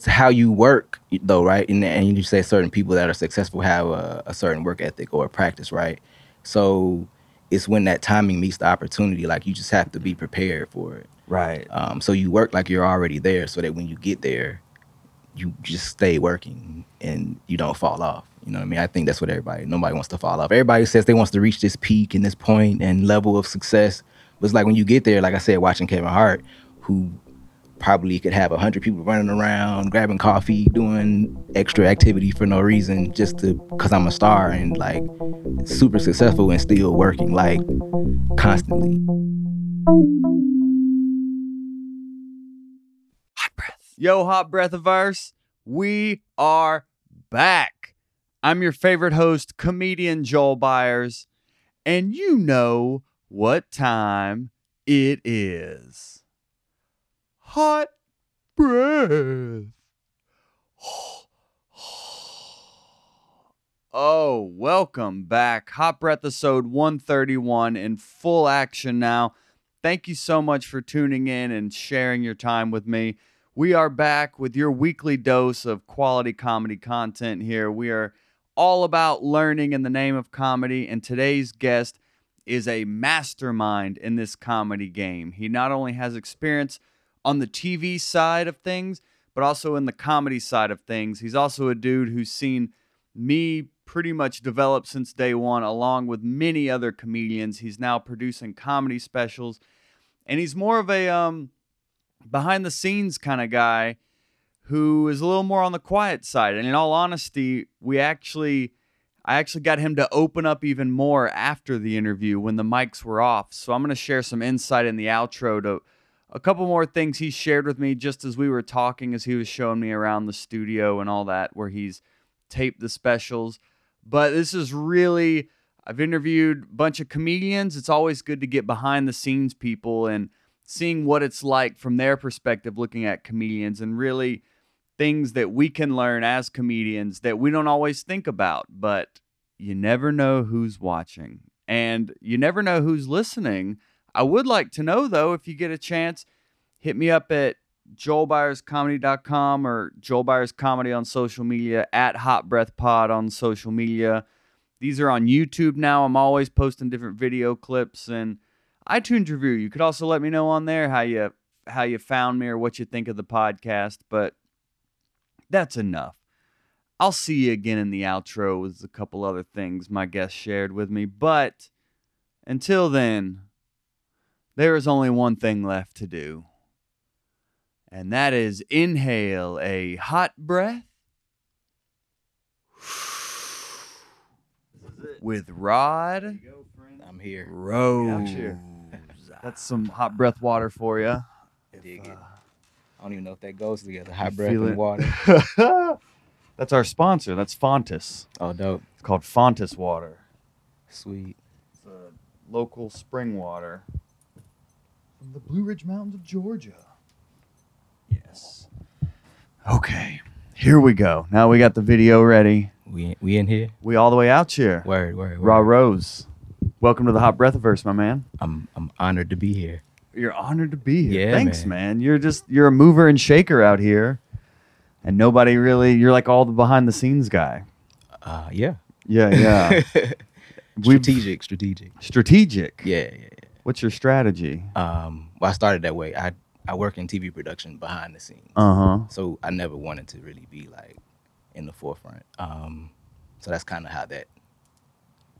it's how you work though, right? And, and you say certain people that are successful have a, a certain work ethic or a practice, right? So it's when that timing meets the opportunity. Like you just have to be prepared for it. Right. Um, so you work like you're already there, so that when you get there, you just stay working and you don't fall off. You know what I mean? I think that's what everybody. Nobody wants to fall off. Everybody says they wants to reach this peak and this point and level of success. But it's like when you get there, like I said, watching Kevin Hart, who probably could have a hundred people running around, grabbing coffee, doing extra activity for no reason, just to because I'm a star and like super successful and still working like constantly. Hot breath. Yo, hot breathiverse. We are back. I'm your favorite host, comedian Joel Byars, and you know what time it is. Hot breath. Oh, welcome back. Hot Breath episode 131 in full action now. Thank you so much for tuning in and sharing your time with me. We are back with your weekly dose of quality comedy content here. We are all about learning in the name of comedy, and today's guest is a mastermind in this comedy game. He not only has experience on the TV side of things, but also in the comedy side of things. He's also a dude who's seen me pretty much develop since day one, along with many other comedians. He's now producing comedy specials, and he's more of a um, behind the scenes kind of guy who is a little more on the quiet side. And in all honesty, we actually. I actually got him to open up even more after the interview when the mics were off. So I'm going to share some insight in the outro to a couple more things he shared with me just as we were talking, as he was showing me around the studio and all that, where he's taped the specials. But this is really, I've interviewed a bunch of comedians. It's always good to get behind the scenes people and seeing what it's like from their perspective, looking at comedians and really things that we can learn as comedians that we don't always think about. But you never know who's watching and you never know who's listening. I would like to know though, if you get a chance, hit me up at joelbyarscomedy.com or Joel Byars Comedy on social media, at Hot Breath Pod on social media. These are on YouTube now. I'm always posting different video clips and iTunes review. You could also let me know on there how you how you found me or what you think of the podcast, but that's enough. I'll see you again in the outro with a couple other things my guest shared with me, but until then, there is only one thing left to do and that is inhale a hot breath with Rod I'm here. Rose. That's some hot breath water for you. Dig it. I don't even know if that goes together. Hot breath and it? water. That's our sponsor. That's Fontis. Oh, dope. It's called Fontis water. Sweet. It's a local spring water from the Blue Ridge Mountains of Georgia. Yes. Okay. Here we go. Now we got the video ready. We we in here. We all the way out here. Word, word, word. Rod Rose. Welcome to the Hot Breathiverse, my man. I'm I'm honored to be here. You're honored to be here. Yeah, Thanks, man. man. You're just you're a mover and shaker out here. And nobody really you're like all the behind the scenes guy. Uh, yeah. Yeah, yeah. We've- strategic, strategic. Strategic. Yeah, yeah, What's your strategy? Um, well, I started that way. I I work in TV production behind the scenes. Uh-huh. So I never wanted to really be like in the forefront. Um, so that's kind of how that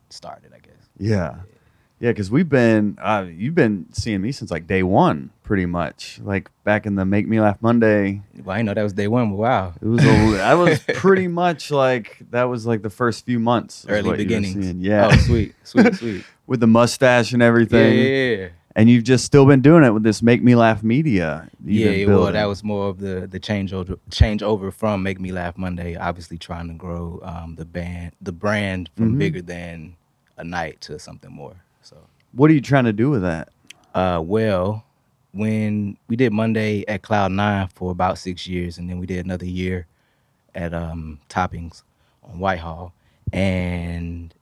started, I guess. Yeah. Yeah, because we've been uh, you've been seeing me since like day one, pretty much. Like back in the Make Me Laugh Monday. Well, I know that was day one, but wow. It was a, I was pretty much like that was like the first few months. Early what you were beginnings. Yeah. Oh, sweet, sweet, sweet. With the mustache and everything. yeah, yeah. yeah, And you've just still been doing it with this Make Me Laugh media. Yeah, yeah, well, that was more of the the change over change over from Make Me Laugh Monday. Obviously, trying to grow um, the band, the brand from Mhm. bigger than a night to something more. So, What are you trying to do with that? uh, well, when we did Monday at Cloud Nine for about six years, and then we did another year at um, Toppings on Whitehall, and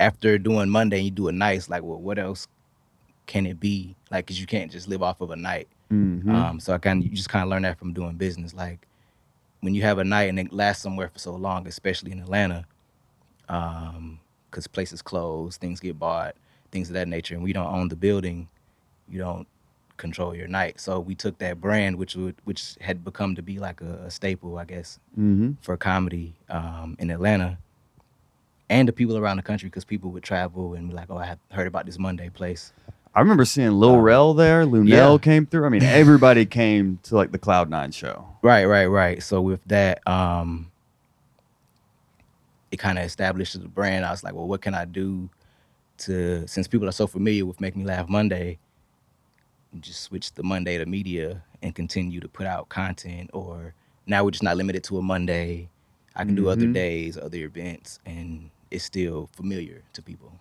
after doing Monday, you do a night. Like, well, what else can it be? Like, cause you can't just live off of a night. Mhm. Um, so I kind of you just kind of learn that from doing business. Like when you have a night and it lasts somewhere for so long, especially in Atlanta, because places close, things get bought, things of that nature, and we don't own the building, you don't control your night. So we took that brand, which would which had become to be like a, a staple, I guess, Mm-hmm. for comedy um, in Atlanta, and the people around the country, because people would travel and be like, "Oh, I heard about this Monday place." I remember seeing Lil Rel there. Lunel yeah. came through. I mean, everybody came to like the Cloud Nine show. Right, right, right. So with that, um, it kind of established the brand. I was like, well, what can I do to since people are so familiar with Make Me Laugh Monday, just switch the Monday to media and continue to put out content. Or now we're just not limited to a Monday. I can do other Mhm. days, other events, and it's still familiar to people.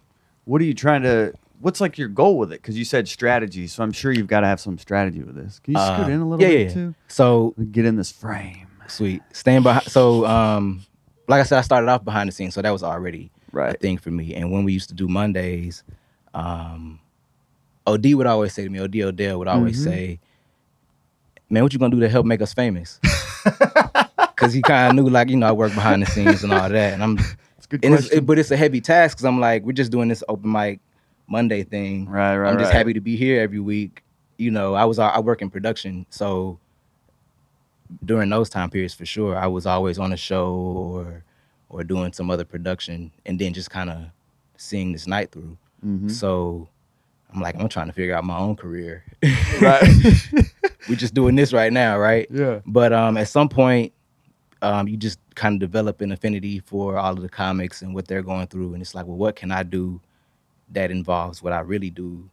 What are you trying to? What's like your goal with it? Because you said strategy, so I'm sure you've got to have some strategy with this. Can you scoot Uh, in a little yeah, bit yeah. too? So Get in this frame. sweet, staying behind. So um, like I said, I started off behind the scenes, so that was already Right. thing for me. And when we used to do Mondays, um, OD would always say to me, OD Odell would always Mhm. say, "Man, what you gonna do to help make us famous?" Because he kind of knew, like you know, I work behind the scenes and all that. And I'm, It's good and it's, it, but it's a heavy task because I'm like, we're just doing this open mic Monday thing. right, right. I'm just right. happy to be here every week. You know, I was I work in production, so during those time periods for sure, I was always on a show or or doing some other production, and then just kind of seeing this night through. Mhm. So I'm like, I'm trying to figure out my own career. Right. We're just doing this right now, right? yeah. But um, at some point, um, you just kind of develop an affinity for all of the comics and what they're going through, and it's like, well, what can I do that involves what I really do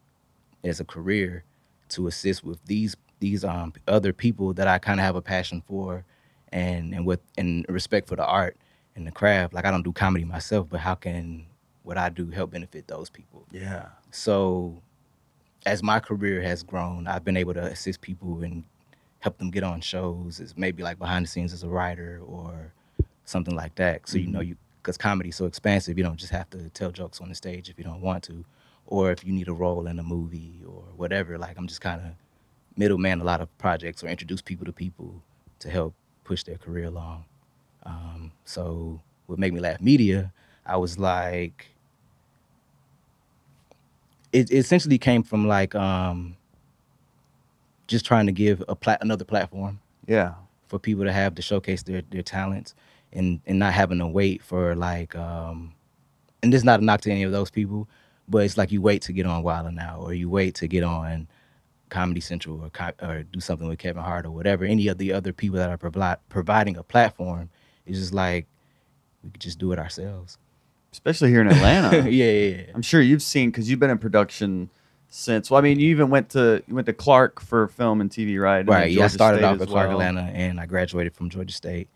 as a career to assist with these these um other people that I kind of have a passion for, and and with and respect for the art and the craft. Like I don't do comedy myself, but how can what I do help benefit those people? Yeah. So as my career has grown, I've been able to assist people and help them get on shows as maybe like behind the scenes as a writer or something like that. So you know mm-hmm. you because comedy's so expansive, you don't just have to tell jokes on the stage if you don't want to, or if you need a role in a movie or whatever. Like I'm just kind of middleman a lot of projects or introduce people to people to help push their career along. Um, so with Make Me Laugh Media, I was like, it, it essentially came from like um, just trying to give a plat- another platform Yeah. for people to have to showcase their their talents and and not having to wait for like um and this is not a knock to any of those people but it's like you wait to get on Wild 'N Out or you wait to get on Comedy Central or or do something with Kevin Hart or whatever any of the other people that are provi- providing a platform it's just like we could just do it ourselves Especially here in Atlanta. yeah, yeah, yeah. I'm sure you've seen because you've been in production since. Well, I mean, you even went to you went to Clark for film and TV, right? And Right. Yeah, I started State off at Clark well. Atlanta and I graduated from Georgia State.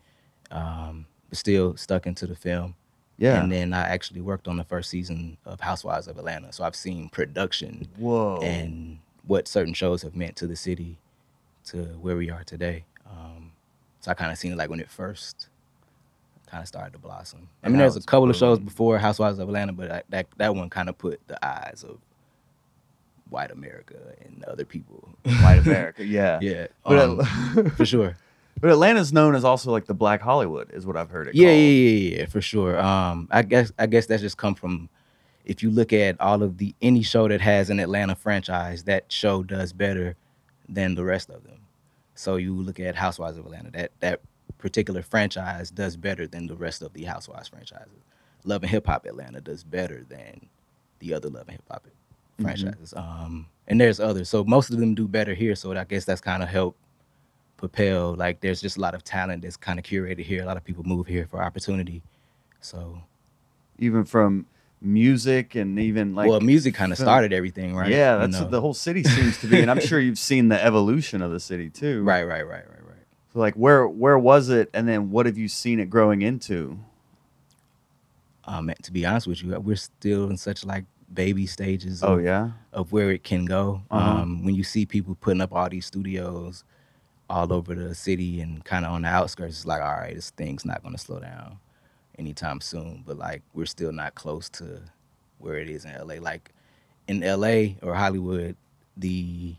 Um, but still stuck into the film. Yeah. And then I actually worked on the first season of Housewives of Atlanta. So I've seen production Whoa. and what certain shows have meant to the city to where we are today. Um, so I kind of seen it like when it first kind of started to blossom. I mean, there's a couple of shows before Housewives of Atlanta, but I, that that one kind of put the eyes of white America and other people. White America. Yeah. yeah, But um, Atl- for sure. but Atlanta's known as also like the Black Hollywood, is what I've heard it. Yeah, called. yeah, yeah, yeah, for sure. Um, I guess I guess that's just come from if you look at all of the any show that has an Atlanta franchise, that show does better than the rest of them. So you look at Housewives of Atlanta, that that particular franchise does better than the rest of the Housewives franchises. Love and Hip Hop Atlanta does better than the other Love and Hip Hop franchises. Um, and there's others. So most of them do better here. So I guess that's kind of helped propel. Like there's just a lot of talent that's kind of curated here. A lot of people move here for opportunity. So Even from music and even like well, music kind of started everything, right? Yeah, You that's know? the whole city seems to be, and I'm sure you've seen the evolution of the city too. right, right, right, right. So like, where where was it, and then what have you seen it growing into? Um, to be honest with you, we're still in such like baby stages. Oh of, yeah. of where it can go. Uh-huh. Um, when you see people putting up all these studios all over the city and kind of on the outskirts, it's like, all right, this thing's not going to slow down anytime soon. But like, we're still not close to where it is in LA. Like in LA or Hollywood, the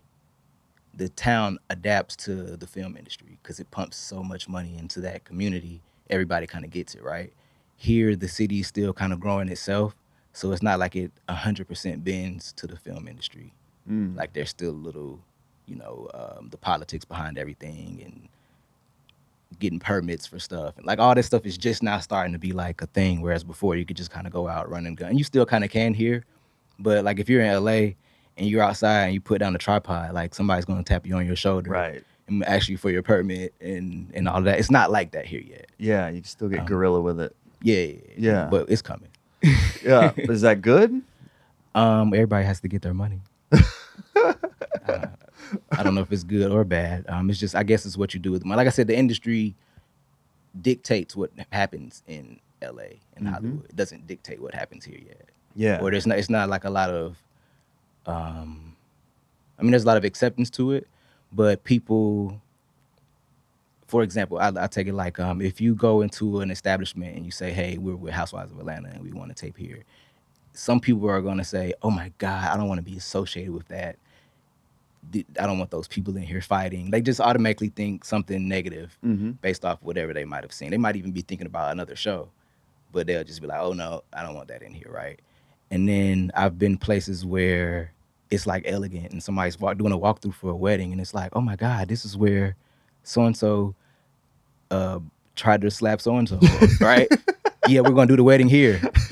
the town adapts to the film industry because it pumps so much money into that community. Everybody kind of gets it, right? Here, the city is still kind of growing itself, so it's not like it 100% bends to the film industry. Mm. Like there's still a little, you know, um, the politics behind everything and getting permits for stuff and like all this stuff is just now starting to be like a thing. Whereas before you could just kind of go out running gun. You still kind of can here, but like if you're in LA and you're outside and you put down the tripod, like somebody's gonna tap you on your shoulder Right. and ask you for your permit and and all that. It's not like that here yet. Yeah, you can still get Um, guerrilla with it. Yeah, yeah, Yeah. but it's coming. Yeah. Is that good? Um, everybody has to get their money. uh, I don't know if it's good or bad. Um, it's just I guess it's what you do with money. Like I said, the industry dictates what happens in LA and Mhm. Hollywood. It doesn't dictate what happens here yet. Yeah. Or there's not. It's not like a lot of. Um, I mean, there's a lot of acceptance to it, but people. For example, I, I take it like um, if you go into an establishment and you say, "Hey, we're with Housewives of Atlanta and we want to tape here," some people are going to say, "Oh my God, I don't want to be associated with that. I don't want those people in here fighting." They just automatically think something negative Mm-hmm. based off whatever they might have seen. They might even be thinking about another show, but they'll just be like, "Oh no, I don't want that in here," right? And then I've been places where it's like elegant, and somebody's walk, doing a walkthrough for a wedding, and it's like, "Oh my God, this is where so and so uh tried to slap so and so," right? yeah, we're gonna do the wedding here.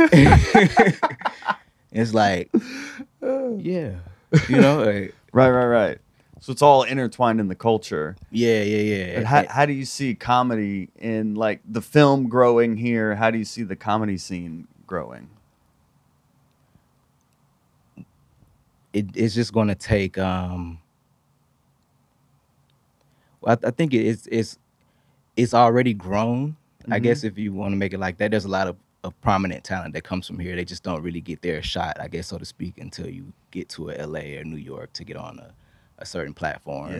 it's like, yeah, you know, like, Right, right, right. So it's all intertwined in the culture. yeah, yeah, yeah. And how, how do you see comedy in like the film growing here? How do you see the comedy scene growing? It, it's just going to take. Um, well, I, I think it's it's it's already grown. I Mhm. guess if you want to make it like that, there's a lot of, of prominent talent that comes from here. They just don't really get their shot, I guess, so to speak, until you get to a LA or New York to get on a, a certain platform.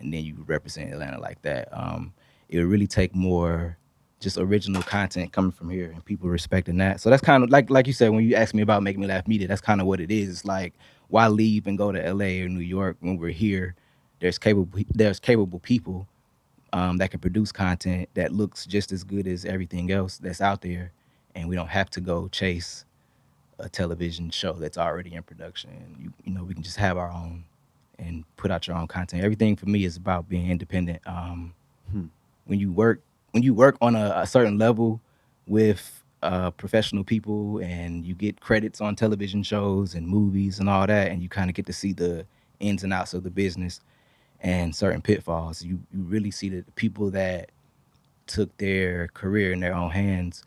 and then you represent Atlanta like that. Um, it would really take more just original content coming from here and people respecting that. So that's kind of like like you said when you asked me about making me laugh media. That's kind of what it is. It's like why leave and go to L.A. or New York when we're here? There's capable there's capable people um, that can produce content that looks just as good as everything else that's out there, and we don't have to go chase a television show that's already in production. You you know we can just have our own and put out your own content. Everything for me is about being independent. Um, Hmm. When you work, when you work on a, a certain level with uh, professional people, and you get credits on television shows and movies and all that, and you kind of get to see the ins and outs of the business and certain pitfalls. You you really see that the people that took their career in their own hands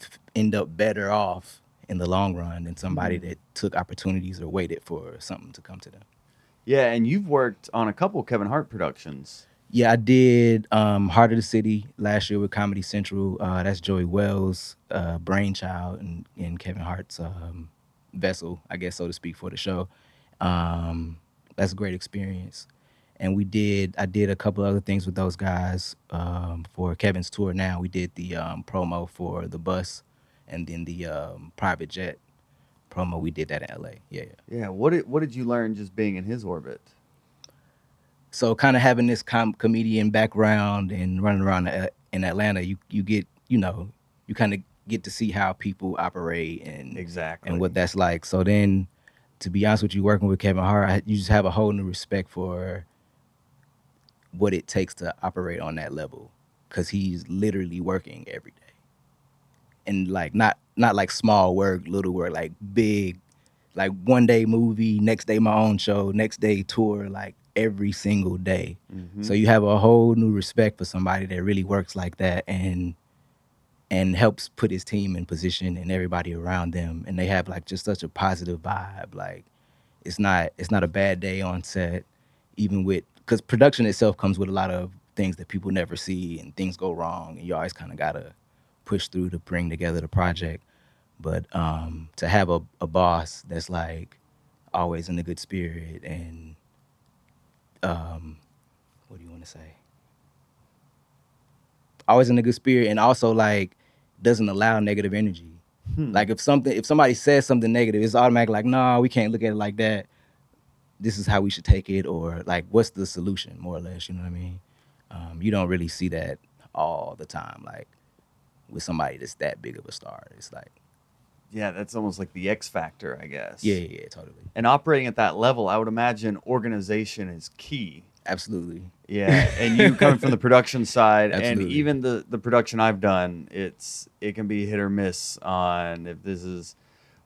f- end up better off in the long run than somebody that took opportunities or waited for something to come to them. Yeah, and you've worked on a couple Kevin Hart productions. Yeah, I did um, Hart of the City last year with Comedy Central. Uh, that's Joey Wells' uh, brainchild and, and Kevin Hart's um, vessel, I guess, so to speak, for the show. Um, that's a great experience. And we did, I did a couple other things with those guys um, for Kevin's tour now. We did the um, promo for the bus and then the um, private jet promo. We did that in LA. Yeah, yeah. Yeah, what did what did you learn just being in his orbit? So kind of having this com- comedian background and running around a- in Atlanta, you you get you know you kind of get to see how people operate and Exactly. and what that's like. So then, to be honest with you, working with Kevin Hart, I, you just have a whole new respect for what it takes to operate on that level because he's literally working every day, and like not not like small work, little work, like big, like one day movie, next day my own show, next day tour, like every single day. Mhm. So you have a whole new respect for somebody that really works like that and and helps put his team in position and everybody around them and they have like just such a positive vibe like it's not it's not a bad day on set even with cuz production itself comes with a lot of things that people never see and things go wrong and you always kind of got to push through to bring together the project but um to have a, a boss that's like always in a good spirit and um what do you want to say always in a good spirit and also like doesn't allow negative energy Hmm. like if something if somebody says something negative it's automatic like no we can't look at it like that this is how we should take it, or like what's the solution, more or less. You know what I mean? Um, you don't really see that all the time, like with somebody that's that big of a star. It's like, Yeah, that's almost like the X factor, I guess. yeah, yeah, yeah totally, And operating at that level, I would imagine organization is key. absolutely. Yeah, and you coming from the production side, and even the the production I've done, it's it can be hit or miss on if this is,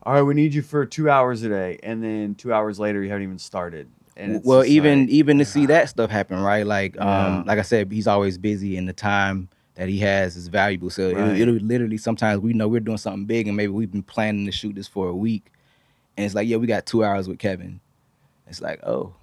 all right, we need you for two hours a day, and then two hours later you haven't even started. And well, even like, even to see that stuff happen, right? Like, um, like I said, he's always busy, and the time that he has is valuable. So Right. it'll, it'll literally sometimes we know we're doing something big, and maybe we've been planning to shoot this for a week, and it's like, yeah, we got two hours with Kevin. It's like, oh,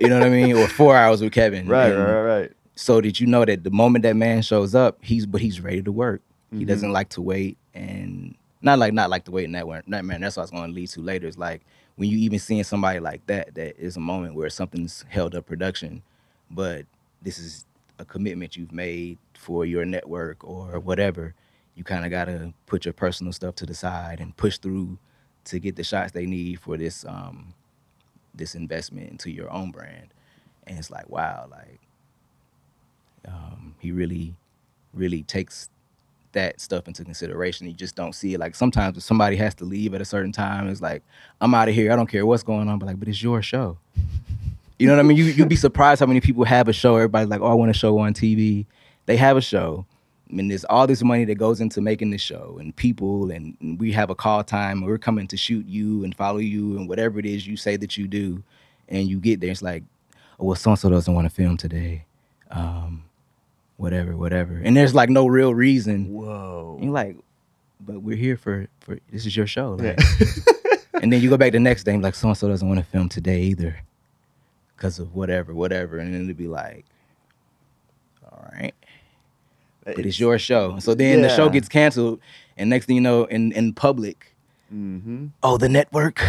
you know what I mean, or four hours with Kevin, right, And right, right. So did you know that the moment that man shows up, he's but he's ready to work. He Mhm. doesn't like to wait, and not like not like to wait in that way. That man, that's what I was going to lead to later. It's like when you even seeing somebody like that, that is a moment where something's held up production, but this is a commitment you've made for your network or whatever. You kind of got to put your personal stuff to the side and push through to get the shots they need for this um this investment into your own brand. And it's like, wow, like um, he really, really takes that stuff into consideration. You just don't see it. Like sometimes if somebody has to leave at a certain time, it's like, I'm out of here. I don't care what's going on, but like, but it's your show. You know what I mean? You you'd be surprised how many people have a show. Everybody's like, oh, I want a show on TV. They have a show. and there's all this money that goes into making this show, and people, and, and we have a call time. And we're coming to shoot you and follow you, and whatever it is you say that you do, and you get there, it's like, oh, well, so and so doesn't want to film today, um, whatever, whatever. And there's like no real reason. Whoa. And you're like, but we're here for for this is your show. Yeah. And then you go back the next day, and like so and so doesn't want to film today either, because of whatever, whatever. And then it'd be like, all right, but it's your show. So then the show gets canceled, and next thing you know, in in public, Mm-hmm. oh, the network,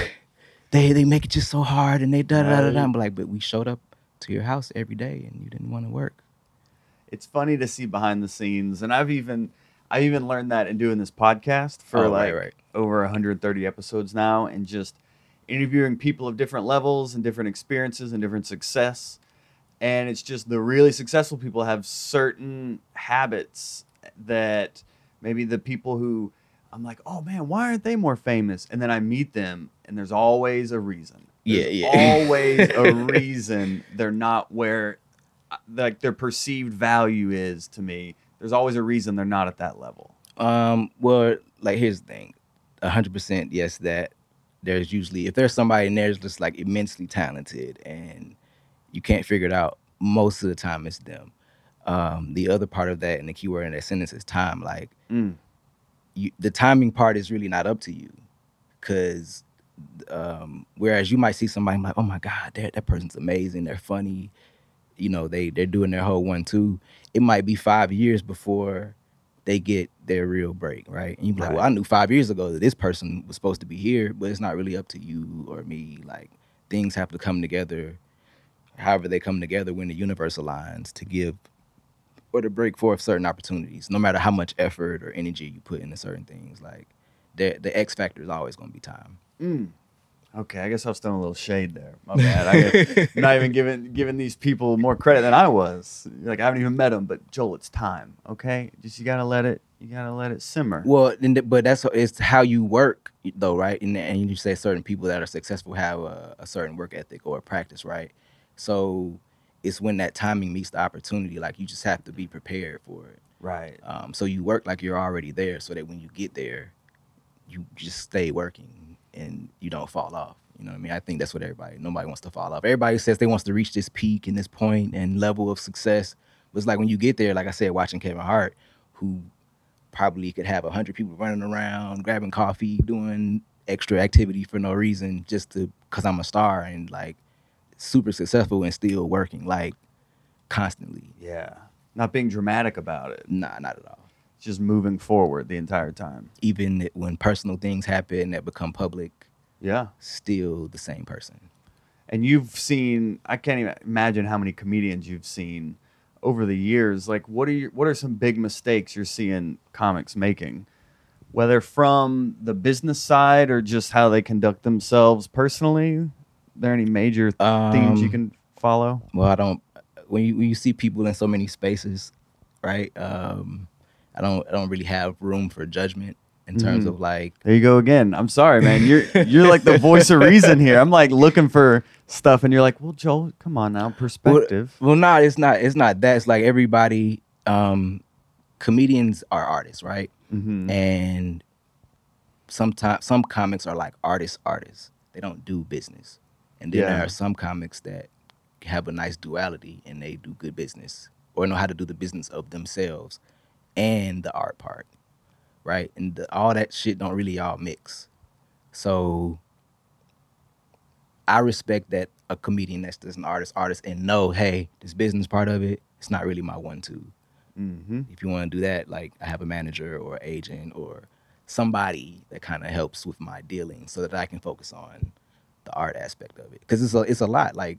they they make it just so hard, and they da da da da. I'm like, but we showed up to your house every day, and you didn't want to work. it's funny to see behind the scenes and i've even i even learned that in doing this podcast for Oh, like right, right. over 130 episodes now and just interviewing people of different levels and different experiences and different success and it's just the really successful people have certain habits that maybe the people who i'm like oh man why aren't they more famous and then i meet them and there's always a reason Yeah, There's yeah. always a reason they're not where uh, like their perceived value is to me. There's always a reason they're not at that level. Um, well, like here's the thing, hundred percent, yes, that there's usually if there's somebody in there that's just like immensely talented and you can't figure it out, most of the time it's them. Um, the other part of that and the key word in that sentence is time. Like Mm. you, the timing part is really not up to you, because um, whereas you might see somebody like, oh my god, that that person's amazing, they're funny, you know, they they're doing their whole one two. It might be five years before they get their real break, right? And you be like, well, I knew five years ago that this person was supposed to be here, but it's not really up to you or me. Like things have to come together, however they come together when the universe aligns to give or to break forth certain opportunities, no matter how much effort or energy you put into certain things. Like the the X factor is always going to be time. Mm. Okay, I guess I was throwing a little shade there. My bad. I, am not even giving giving these people more credit than I was. Like I haven't even met them, but Joel, it's time. Okay, just you gotta let it. You gotta let it simmer. Well, but that's it's how you work though, right? And, and you say certain people that are successful have a, a certain work ethic or a practice, right? So it's when that timing meets the opportunity. Like you just have to be prepared for it. Right. Um, so you work like you're already there, so that when you get there, you just stay working and you don't fall off. You know what I mean? I think that's what everybody. Nobody wants to fall off. Everybody says they wants to reach this peak and this point and level of success. But it's like when you get there, like I said, watching Kevin Hart, who probably could have a hundred people running around, grabbing coffee, doing extra activity for no reason, just to because I'm a star and like super successful and still working like constantly. Yeah. Not being dramatic about it. Nah, not at all. Just moving forward the entire time. even when personal things happen that become public, Yeah. still the same person. and you've seen i can't even imagine how many comedians you've seen over the years like what are your, what are some big mistakes you're seeing comics making whether from the business side or just how they conduct themselves personally there any major Um, themes you can follow? Well, I don't. When you when you see people in so many spaces, right? Um, I don't I don't really have room for judgment in terms Mhm. of like There you go again. I'm sorry, man. You're you're like the voice of reason here. I'm like looking for stuff, and you're like, well, Joel, come on now, perspective. Well, no, it's not. It's not that. It's like everybody. Um, comedians are artists, right? hmm And sometimes some comics are like artists, artists. They don't do business. And then Yeah. there are some comics that have a nice duality and they do good business or know how to do the business of themselves and the art part, right? And the, all that shit don't really all mix. So I respect that a comedian that's just an artist, artist, and know, hey, this business part of it, it's not really my one-two hmm if you want to do that, like I have a manager or agent or somebody that kind of helps with my dealing so that I can focus on the art aspect of it. Because it's a it's a lot. Like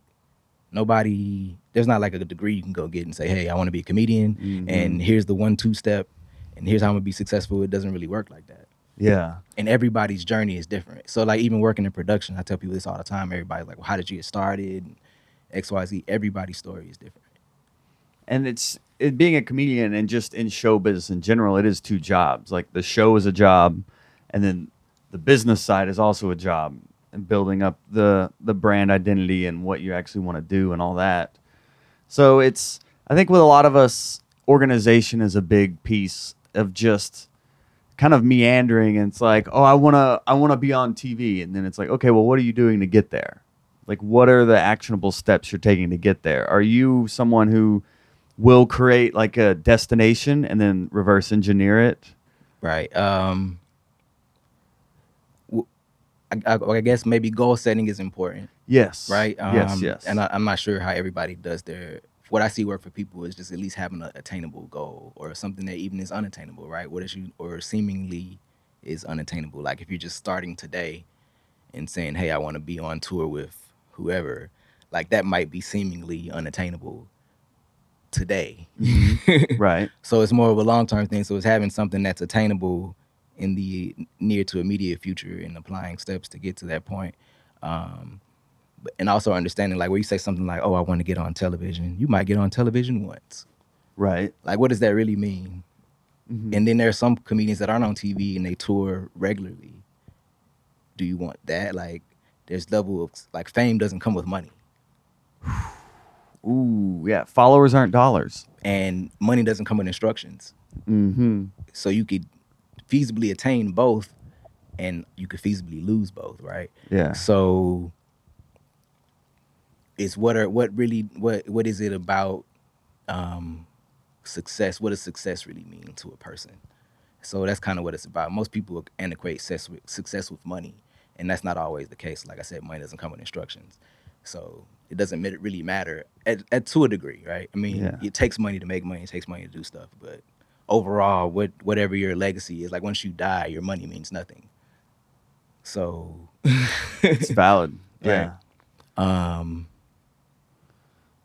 nobody, there's not like a degree you can go get and say, hey, I want to be a comedian, Mhm. and here's the one two step, and here's how I'm gonna be successful. It doesn't really work like that. Yeah. And everybody's journey is different. So like even working in production, I tell people this all the time. Everybody's like, well, how did you get started? X Y Z. Everybody's story is different. and it's it being a comedian and just in show business in general it is two jobs like the show is a job and then the business side is also a job and building up the the brand identity and what you actually want to do and all that. So it's i think with a lot of us organization is a big piece of just kind of meandering and it's like oh i want to i want to be on tv and then it's like okay well what are you doing to get there? Like what are the actionable steps you're taking to get there? Are you someone who will create like a destination and then reverse engineer it? Right. Um, I, I, I guess maybe goal setting is important, yes right? Um, yes yes And I, I'm not sure how everybody does their. What I see work for people is just at least having an attainable goal or something that even is unattainable, right? What is you or seemingly is unattainable. Like if you're just starting today and saying, "Hey, I want to be on tour with whoever," like that might be seemingly unattainable today. right So it's more of a long term thing. So it's having something that's attainable in the near to immediate future and applying steps to get to that point. Um, but, and also understanding like where you say something like, "Oh, I want to get on television," you might get on television once. right Like, what does that really mean? Mhm. And then there are some comedians that aren't on TV and they tour regularly. Do you want that? Like, there's level of like fame doesn't come with money, ooh yeah followers aren't dollars and money doesn't come with instructions. mm-hmm so you could feasibly attain both and you could feasibly lose both right? Yeah. So it's what are what really what what is it about um success? What does success really mean to a person? So that's kind of what it's about. Most people equate success with, success with money and that's not always the case. Like i said money doesn't come with instructions. So it doesn't really matter at, at to a degree right? I mean Yeah. it takes money to make money it takes money to do stuff but overall what whatever your legacy is like once you die your money means nothing. So it's valid yeah. Right. um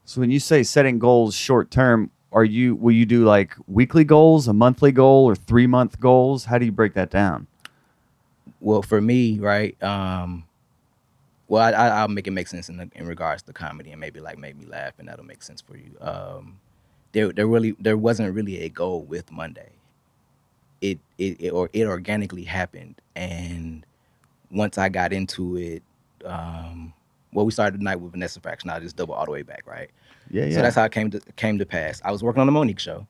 so when you say setting goals short term are you will you do like weekly goals a monthly goal or three month goals? How do you break that down? Well for me right um well I, I, i'll make it make sense in, the, in regards to comedy and maybe like make me laugh and that'll make sense for you. Um there there really there wasn't really a goal with monday. It it, it or it organically happened. And once i got into it um well we started the night with vanessa fraction i just double all the way back right? Yeah yeah. so that's how it came to came to pass. I was working on the Mo'Nique show.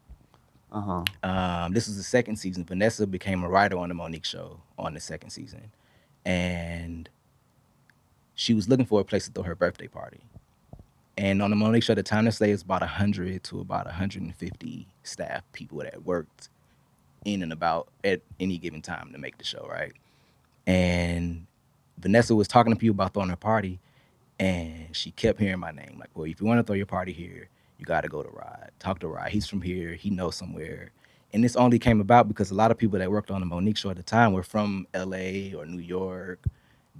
Uh-huh. Um, this was the second season. Vanessa became a writer on the Mo'Nique show on the second season. And she was looking for a place to throw her birthday party. And on the Mo'Nique show, the time to stay is about 100 to about 150 staff people that worked in and about at any given time to make the show, right? And Vanessa was talking to people about throwing her party, and she kept hearing my name. Like, well, if you want to throw your party here, you got to go to Rod. Talk to Rod. He's from here. He knows somewhere. And this only came about because a lot of people that worked on the Mo'Nique show at the time were from LA or New York,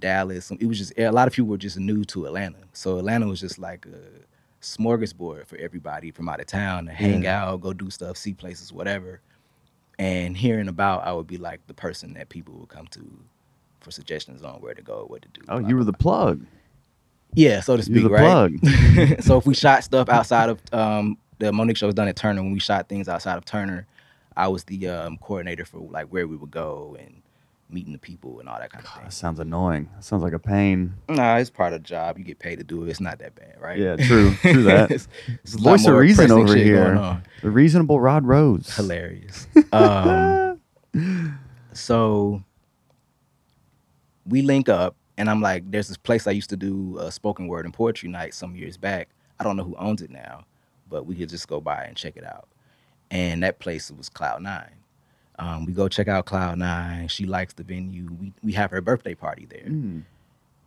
Dallas. It was just a lot of people were just new to Atlanta. So Atlanta was just like a smorgasbord for everybody from out of town to hang out, go do stuff, see places, whatever. And hearing about, I would be like the person that people would come to for suggestions on where to go, what to do. oh blah, you were the plug Yeah, so to speak, You're the right? plug. so if we shot stuff outside of um, the Mo'Nique show was done at Turner, when we shot things outside of Turner, I was the um, coordinator for like where we would go and meeting the people and all that kind of That thing. sounds annoying. That sounds like a pain. Nah, it's part of the job. You get paid to do it. It's not that bad, right? Yeah, true. True that. it's, it's Voice of reason over here. The reasonable Rod Rose. Hilarious. Um, so we link up, and I'm like, there's this place I used to do a spoken word and poetry night some years back. I don't know who owns it now, but we could just go by and check it out. And that place was Cloud Nine. Um, we go check out Cloud Nine. She likes the venue. We we have her birthday party there Mm.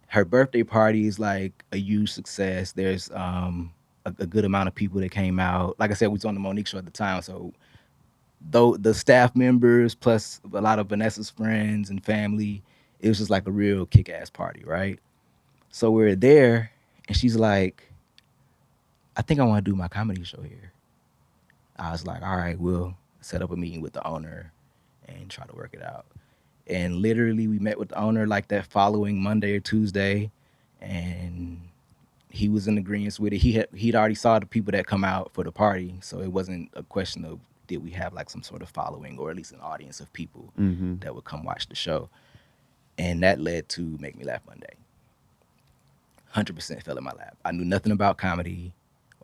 her birthday party is like a huge success. There's um a, a good amount of people that came out. Like I said, we was on the Mo'Nique show at the time, so though the staff members plus a lot of Vanessa's friends and family, it was just like a real kick-ass party, right? So we're there, and she's like, "I think I want to do my comedy show here." I was like, "All right, we'll set up a meeting with the owner and try to work it out." and literally we met with the owner like that following Monday or Tuesday, and he was in agreement with it. He had he'd already saw the people that come out for the party, so it wasn't a question of did we have like some sort of following or at least an audience of people hmm that would come watch the show, and that led to Make Me Laugh Monday. Hundred percent fell in my lap. I knew nothing about comedy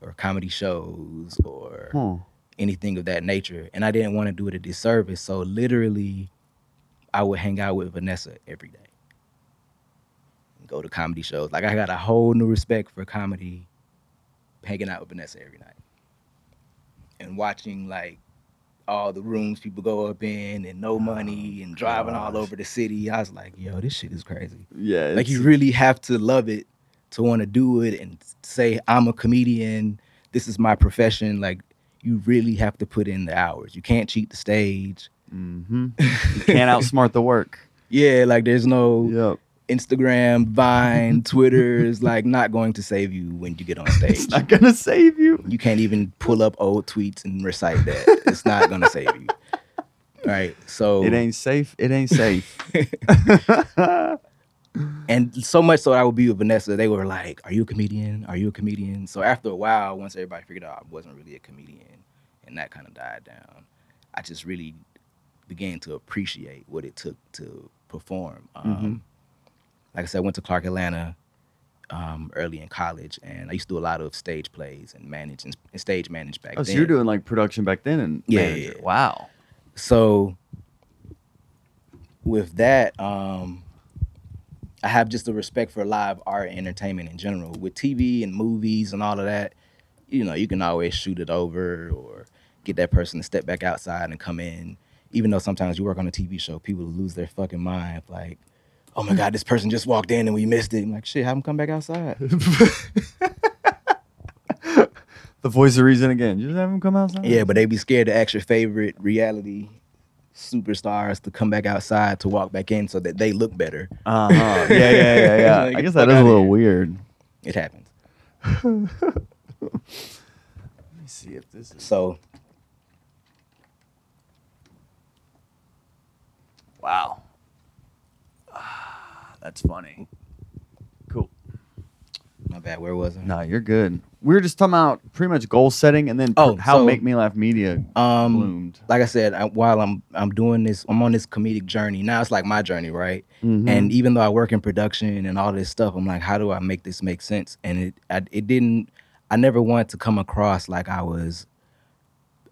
or comedy shows or Huh. Anything of that nature. And I didn't want to do it a disservice. So literally, I would hang out with Vanessa every day. Go to comedy shows. Like I got a whole new respect for comedy hanging out with Vanessa every night. And watching like all the rooms people go up in and no money oh, and driving all over the city. I was like, yo, this shit is crazy Yeah. like you really have to love it to want to do it and say i'm a comedian this is my profession like you really have to put in the hours you can't cheat the stage Mhm. You can't outsmart the work. yeah like there's no Yep. instagram vine twitter is like not going to save you when you get on stage It's not gonna save you. you can't even pull up old tweets and recite that it's not going to save you right so It ain't safe. It ain't safe. And so much so I would be with Vanessa, they were like, Are you a comedian? Are you a comedian? So after a while, once everybody figured out I wasn't really a comedian and that kind of died down, I just really began to appreciate what it took to perform. Um, Like I said, I went to Clark Atlanta um, early in college and I used to do a lot of stage plays and manage and, and stage manage back then. oh, so then. you're doing like production back then and Yeah, yeah. Wow. so with that um i have just a respect for live art and entertainment in general with tv and movies and all of that you know you can always shoot it over or get that person to step back outside and come in even though sometimes you work on a tv show people lose their fucking mind like oh my god this person just walked in and we missed it i'm like shit have them come back outside The voice of reason again. Just have them come outside. yeah but they be scared to ask your favorite reality superstars to come back outside to walk back in so that they look better Uh huh. Yeah, yeah, yeah, yeah. Like, I guess that is a little here. weird. It happens. Let me see if this is. So Wow. Ah, That's funny. Cool. my bad. Where was I? No, you're good. We were just talking about pretty much goal setting and then Oh, how so- Make Me Laugh Media Um, bloomed. like I said, I, while I'm I'm doing this, I'm on this comedic journey. Now it's like my journey, right? Mhm. And even though I work in production and all this stuff, I'm like, how do I make this make sense? And it I, it didn't. I never wanted to come across like I was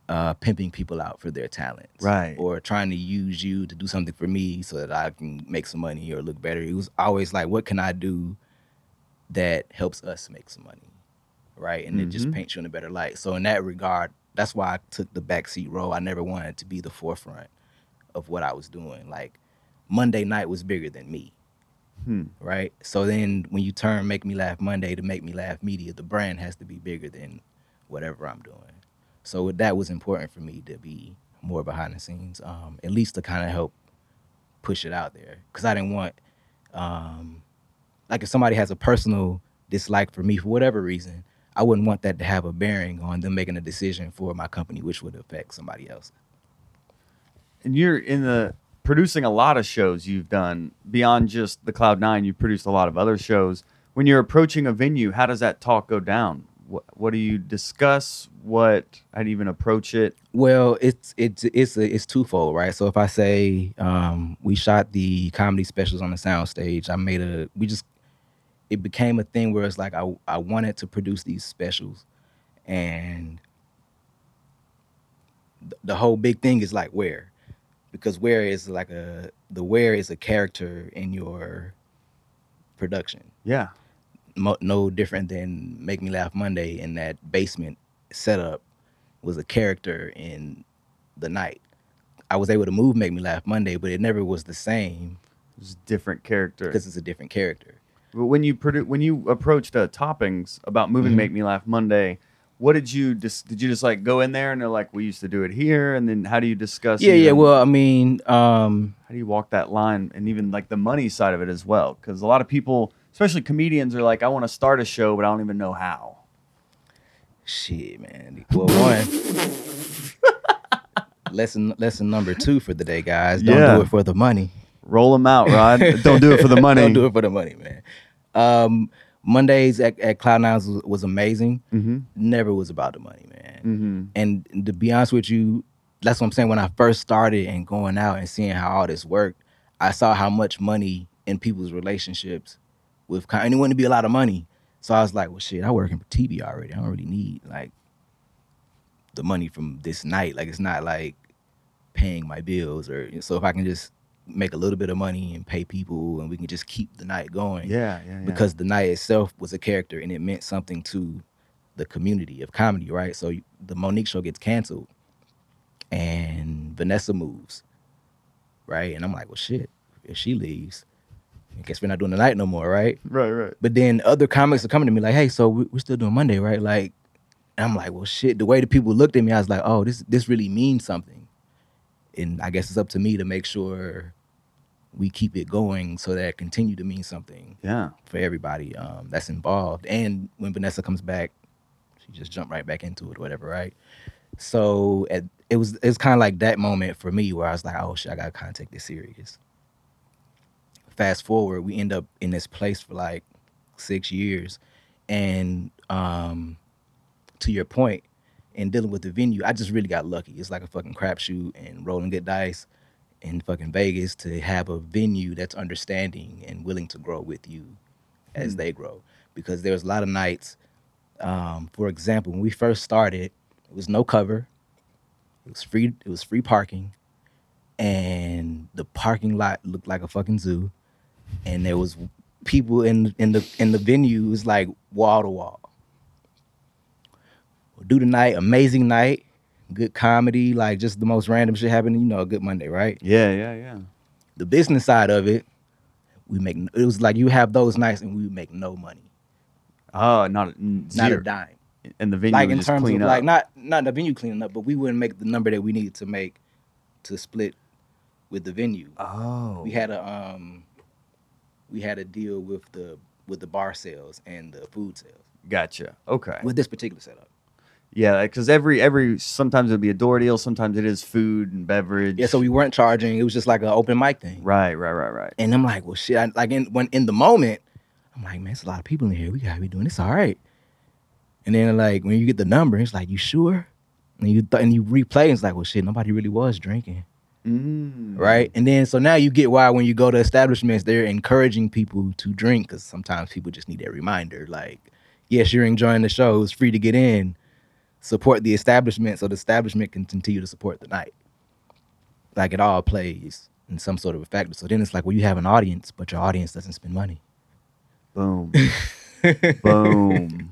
uh, pimping people out for their talents, Right. Or trying to use you to do something for me so that I can make some money or look better. It was always like, what can I do that helps us make some money, right? And it just Mhm. paints you in a better light. So in that regard, that's why I took the backseat role. I never wanted to be the forefront of what I was doing. Like Monday night was bigger than me Hmm. right? So then when you turn Make Me Laugh Monday to Make Me Laugh Media, the brand has to be bigger than whatever I'm doing. So that was important for me to be more behind the scenes, um, at least to kind of help push it out there. Because I didn't want, um, like, if somebody has a personal dislike for me for whatever reason, I wouldn't want that to have a bearing on them making a decision for my company, which would affect somebody else. And you're in the producing a lot of shows you've done beyond just the Cloud Nine. You've produced a lot of other shows. when you're approaching a venue, how does that talk go down? What what do you discuss? What how do you even approach it? Well, it's it's it's it's twofold, right? So if I say um, we shot the comedy specials on the soundstage, I made a we just it became a thing where it's like I I wanted to produce these specials, and th- the whole big thing is like where, because where is like a the where is a character in your production Yeah. Mo- no different than Make Me Laugh Monday in that basement setup was a character in the night. I was able to move Make Me Laugh Monday, but it never was the same It's a different character. because it's a different character. But when you produ- when you approached uh, toppings about moving Mhm. Make Me Laugh Monday, what did you just did you just like go in there and they're like we used to do it here and then how do you discuss? Yeah, yeah. Well, I mean, um, how do you walk that line and even like the money side of it as well? Because a lot of people, especially comedians, are like, I want to start a show, but I don't even know how. shit, man. Well, one lesson lesson number two for the day, guys. Don't Yeah. do it for the money. Roll them out, Rod. don't do it for the money. Don't do it for the money, man. Um, Mondays at, at Cloud Nine was, was amazing. Mm-hmm. Never was about the money, man. Mm-hmm. And to be honest with you, that's what I'm saying. When I first started and going out and seeing how all this worked, I saw how much money in people's relationships with kind and it wouldn't be a lot of money. So I was like, well, shit, I work in TV already. I don't really need like the money from this night. Like it's not like paying my bills or so if I can just make a little bit of money and pay people and we can just keep the night going Yeah, yeah, yeah. because the night itself was a character and it meant something to the community of comedy, right? So the Mo'Nique show gets canceled and Vanessa moves, right? And I'm like, well, shit, if she leaves, I guess we're not doing the night no more, right? right, right. But then other comics are coming to me like, hey, so we- we're still doing Monday, right? Like, I'm like, well, shit. The way the people looked at me, I was like, oh, this this really means something. And I guess it's up to me to make sure we keep it going so that it continue to mean something Yeah. for everybody um, that's involved. And when Vanessa comes back, she just jumped right back into it, or whatever, right? So at, it was it's kind of like that moment for me where I was like, oh shit, I gotta kind of take this serious. Fast forward, we end up in this place for like six years, and um, to your point, in dealing with the venue, I just really got lucky. It's like a fucking crapshoot and rolling good dice in fucking Vegas to have a venue that's understanding and willing to grow with you as Mm. they grow. Because there's a lot of nights, um, for example, when we first started, it was no cover, it was free, it was free parking, and the parking lot looked like a fucking zoo, and there was people in in the in the venue it was like wall to wall. Do the night, amazing night, good comedy, like just the most random shit happening. You know, a good Monday, right? Yeah, yeah, yeah. The business side of it, we make it was like you have those nights and we make no money, Oh, not not zero. a dime. and the venue like in terms of up. like not not the venue cleaning up, but we wouldn't make the number that we needed to make to split with the venue. oh, We had a um we had a deal with the with the bar sales and the food sales gotcha. Okay. with this particular setup. Yeah, because every every sometimes it'll be a door deal, sometimes it is food and beverage. Yeah, so we weren't charging. It was just like an open mic thing. right, right, right, right. And I'm like, well, shit. I, like in when in the moment, I'm like, man, it's a lot of people in here. We gotta be doing this all right. And then like when you get the number, it's like, you sure? And you th- and you replay, and it's like, well, shit, nobody really was drinking, Mm. right? And then so now you get why when you go to establishments, they're encouraging people to drink because sometimes people just need that reminder. Like, yes, you're enjoying the show. It's free to get in. Support the establishment so the establishment can continue to support the night. Like it all plays in some sort of a factor. So then it's like, well, you have an audience, but your audience doesn't spend money. Boom, boom.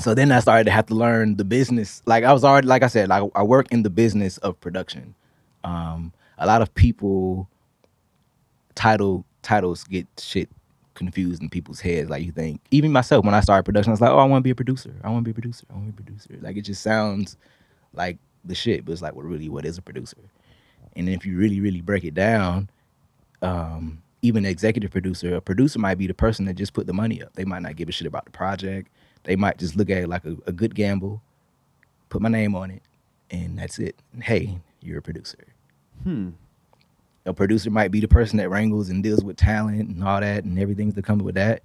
So then I started to have to learn the business. Like I was already, like I said, like I work in the business of production. Um, a lot of people title titles get shit confused in people's heads. Like you think, even myself, when I started production, I was like, oh, I want to be a producer. I want to be a producer. I want to be a producer. Like it just sounds like the shit, but it's like, well, really, what is a producer? And if you really, really break it down, um, even executive producer, a producer might be the person that just put the money up. They might not give a shit about the project. They might just look at it like a, a good gamble, put my name on it, and that's it. And hey, you're a producer. Hmm. A producer might be the person that wrangles and deals with talent and all that and everything that comes with that.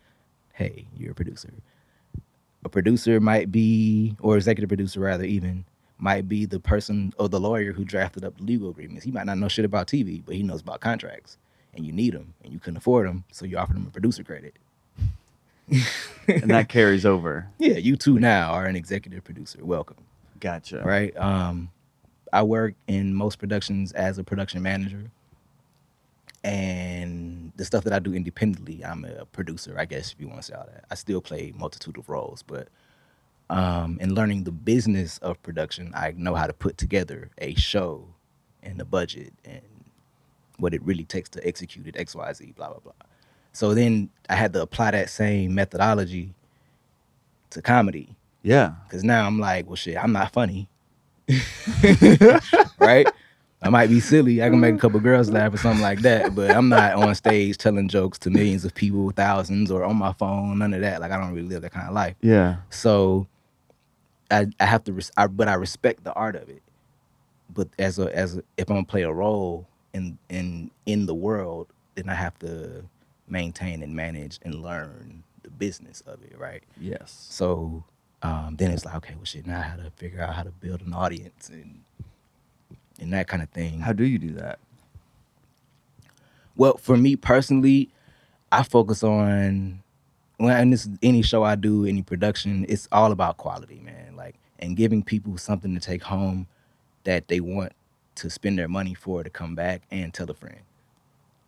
Hey, you're a producer. A producer might be, or executive producer rather, even might be the person or the lawyer who drafted up the legal agreements. He might not know shit about TV, but he knows about contracts, and you need them, and you couldn't afford them, so you offered him a producer credit. and that carries over. Yeah, you too now are an executive producer. Welcome. Gotcha. Right. Um, I work in most productions as a production manager, and the stuff that I do independently, I'm a producer. I guess if you want to say all that, I still play multitude of roles, but um, in learning the business of production, I know how to put together a show and the budget and what it really takes to execute it, X, Y, Z, blah blah blah. So then I had to apply that same methodology to comedy. Yeah. Cause now I'm like, well shit, I'm not funny. right? I might be silly. I can make a couple girls laugh or something like that, but I'm not on stage telling jokes to millions of people, thousands, or on my phone, none of that. Like I don't really live that kind of life. Yeah. So I, I have to, res- I, but I respect the art of it. But as a, as a, if I'm gonna play a role in in in the world, then I have to maintain and manage and learn the business of it, right? Yes. So um, then it's like, okay, well, shit, now I have to figure out how to build an audience and and that kind of thing. How do you do that? Well, for me personally, I focus on when this any show I do, any production, it's all about quality, man. Like and giving people something to take home that they want to spend their money for to come back and tell a friend.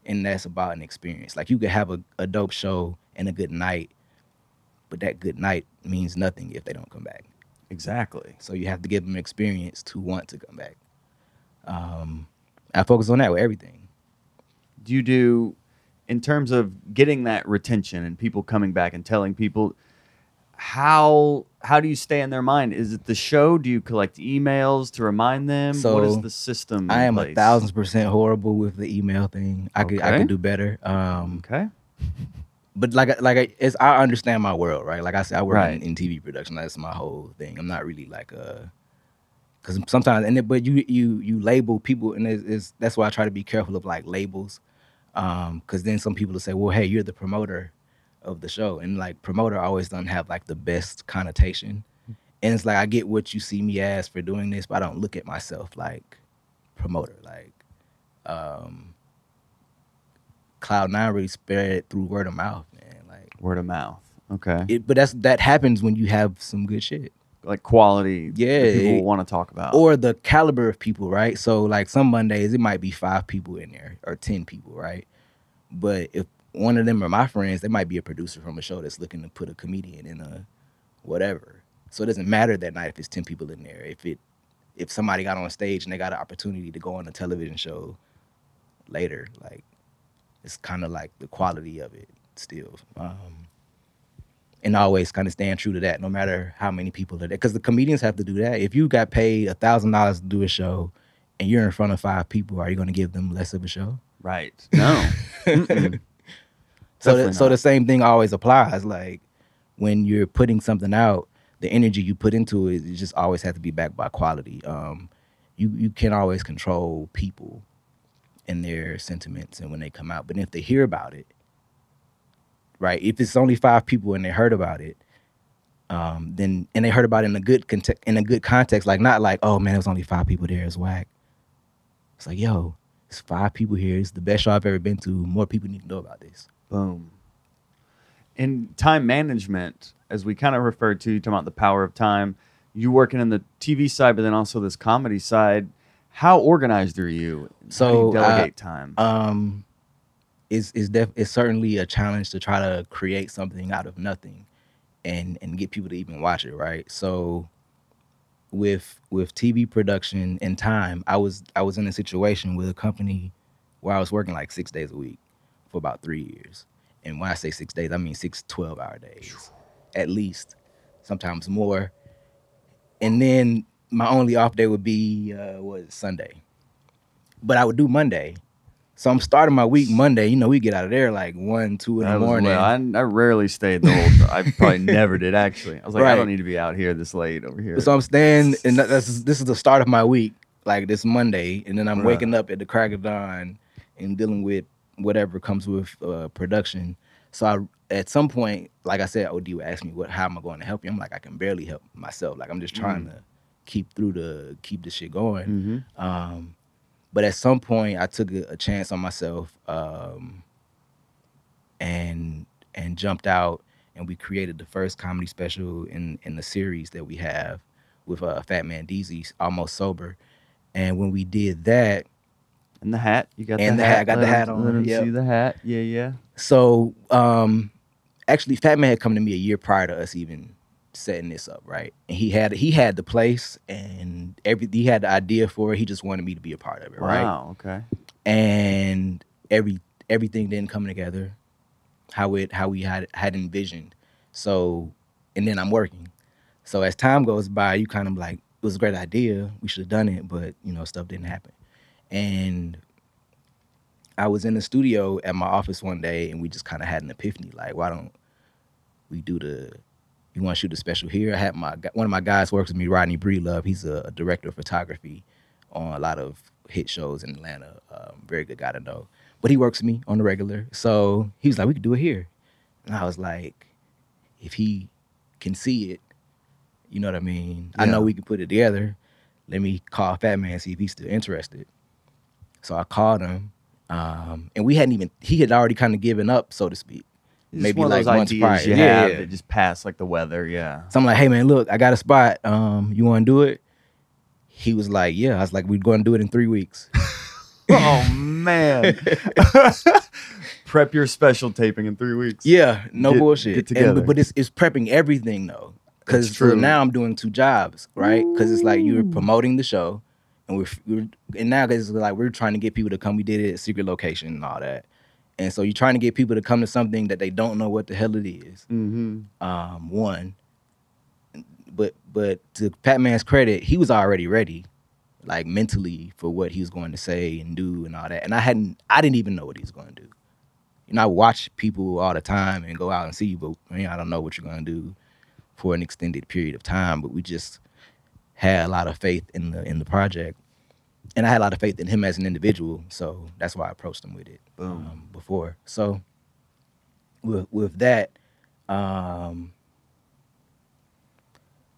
And that's about an experience. Like you could have a, a dope show and a good night, but that good night means nothing if they don't come back. Exactly. So you have to give them experience to want to come back. Um, I focus on that with everything. Do you do in terms of getting that retention and people coming back and telling people how how do you stay in their mind? Is it the show? Do you collect emails to remind them? what is the system? I am a thousand percent horrible with the email thing. I could I could do better. Um, Okay. but like like I- it's I understand my world, right? Like I said, I work Right. in, in TV production. That's my whole thing. I'm not really like a because sometimes and it, but you you you label people and it's, it's that's why I try to be careful of like labels, um, because then some people will say, well, hey, you're the promoter of the show, and like promoter always doesn't have like the best connotation, and it's like I get what you see me as for doing this, but I don't look at myself like promoter, like. um Cloud Nine really spread it through word of mouth, man. Like Word of mouth. Okay. it, but that's that happens when you have some good shit like quality Yeah, people want to talk about. or the caliber of people, right? So like some Mondays it might be five people in there or ten people, right? But if one of them are my friends, they might be a producer from a show that's looking to put a comedian in a whatever. So it doesn't matter that night if it's ten people in there. If it if somebody got on stage and they got an opportunity to go on a television show later, like it's kind of like the quality of it still. Um, and always kind of stand true to that, no matter how many people are there. Because the comedians have to do that. If you got paid a thousand dollars to do a show, and you're in front of five people, are you going to give them less of a show? right. No. So, the, so the same thing always applies. Like when you're putting something out, the energy you put into it, it just always has to be backed by quality. Um, you you can't always control people and their sentiments and when they come out, but if they hear about it, right? If it's only five people and they heard about it, um, then and they heard about it in a good context, in a good context, like not like oh man, it was only five people there, it's whack. It's like yo, it's five people here. It's the best show I've ever been to. More people need to know about this. Boom. In time management, as we kind of referred to, talking about the power of time, you working in the TV side, but then also this comedy side. How organized are you? How do you So, uh, delegate time. um is is def is certainly a challenge to try to create something out of nothing and and get people to even watch it right so with with tv production and time i was i was in a situation with a company where i was working like six days a week for about three years and when i say six days i mean six 12 hour days at least sometimes more and then my only off day would be uh was sunday but i would do monday so I'm starting my week Monday. You know, we get out of there like one, two in the morning. well, I, I rarely stayed the whole. I probably never did actually. I was like, I don't need to be out here this late over here. so I'm staying, and that- that's this is the start of my week, like this Monday, and then I'm Bruh. waking up at the crack of dawn and dealing with whatever comes with uh, production. So I, at some point, like I said, OD would ask me, "What? How am I going to help you?" I'm like, I can barely help myself. Like I'm just trying to keep through the keep the shit going. Mm-hmm. Um, but at some point, I took a, a chance on myself um, and and jumped out, and we created the first comedy special in in the series that we have with uh, Fat Man Deezy, almost sober. And when we did that, And the hat. You got And the the hat. hat, I got the Let 'em- hat on, Let him yep. see the hat. Yeah, yeah. so um, actually, Fat Man had come to me a year prior to us even setting this up, right? And he had he had the place and every he had the idea for it. He just wanted me to be a part of it, right? Wow. Okay. and every everything didn't come together how it how we had had envisioned so and then i'm working so as time goes by you kind of like it was a great idea we should have done it but you know stuff didn't happen and i was in the studio at my office one day and we just kind of had an epiphany like why don't we do the you want to shoot a special here i had my one of my guys works with me rodney breedlove he's a director of photography on a lot of hit shows in Atlanta. Um, very good guy to know. But he works with me on the regular. So he was like, we could do it here. And I was like, if he can see it, you know what I mean? I know we can put it together. Let me call Fat Man, see if he's still interested. So I called him. Um, and we hadn't even, he had already kind of given up, so to speak. It's Maybe like those months ideas prior. you Yeah, have yeah. that just pass like the weather. Yeah. So I'm like, hey man, look, I got a spot. Um, you want to do it? He was like, yeah. I was like, we're going to do it in three weeks. oh man. Prep your special taping in three weeks. Yeah, no Get- bullshit. get together. but, but it's it's prepping everything though, because now I'm doing two jobs, right? Because it's like you're promoting the show, and we're, we're and now it's like we're trying to get people to come. We did it at secret location and all that, and so you're trying to get people to come to something that they don't know what the hell it is. Mm-hmm. Um, one, but but to Fat Man's credit, he was already ready, like mentally for what he was going to say and do and all that. And I hadn't, I didn't even know what he was going to do. You know, I watch people all the time and go out and see, you, but I, mean, I don't know what you're going to do for an extended period of time. But we just had a lot of faith in the in the project, and I had a lot of faith in him as an individual. So that's why I approached him with it Boom. um, before. So with with that, um,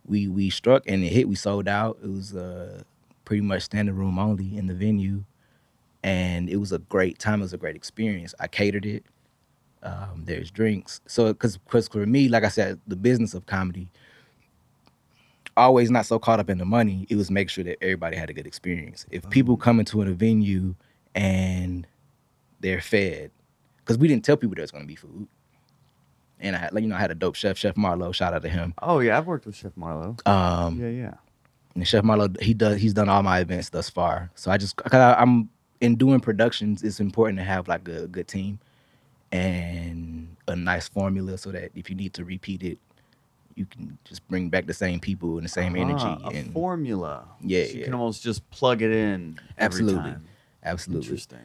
we we struck and it hit. We sold out. It was uh, pretty much standing room only in the venue, and it was a great time. It was a great experience. I catered it. Um, there's drinks. So because because for me, like I said, the business of comedy. Always not so caught up in the money. It was make sure that everybody had a good experience. If people come into a venue and they're fed, because we didn't tell people there's going to be food. And I had, like, you know, I had a dope chef, Chef Marlowe. Shout out to him. Oh yeah, I've worked with Chef Marlowe. Um, yeah, yeah. and Chef Marlowe, he does, he's done all my events thus far. So I just, cause I, I'm in doing productions. It's important to have like a, good team and a nice formula, so that if you need to repeat it, you can just bring back the same people and the same Ah, energy. A and formula. Yeah, So you yeah. can almost just plug it in. every Absolutely. time. absolutely. Interesting.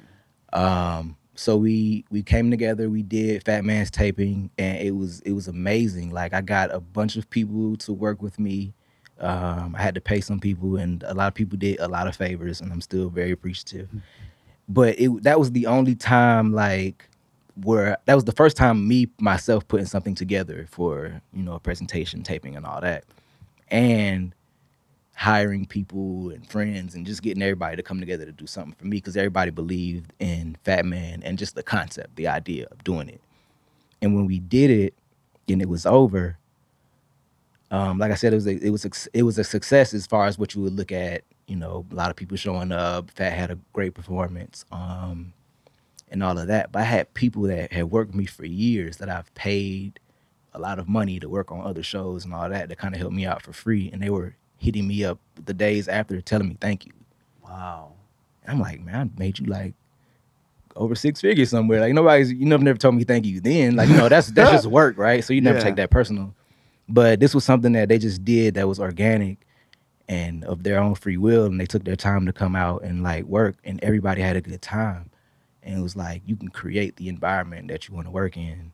Um, so we we came together, we did Fat Man's taping, and it was it was amazing. Like I got a bunch of people to work with me. Um, I had to pay some people, and a lot of people did a lot of favors, and I'm still very appreciative. But it that was the only time like where that was the first time me myself putting something together for you know a presentation, taping, and all that, and hiring people and friends and just getting everybody to come together to do something for me because everybody believed in Fat Man and just the concept, the idea of doing it. And when we did it and it was over, um, like I said, it was a, it was a, it was a success as far as what you would look at. You know, a lot of people showing up. Fat had a great performance, um, and all of that. But I had people that had worked with me for years that I've paid a lot of money to work on other shows and all that that kind of helped me out for free, and they were hitting me up the days after telling me thank you. Wow. And I'm like, man, I made you like over six figures somewhere. Like nobody's you never never told me thank you then. Like, you know, that's that's just work, right? So you never Yeah. take that personal. But this was something that they just did that was organic and of their own free will and they took their time to come out and like work and everybody had a good time. And it was like you can create the environment that you want to work in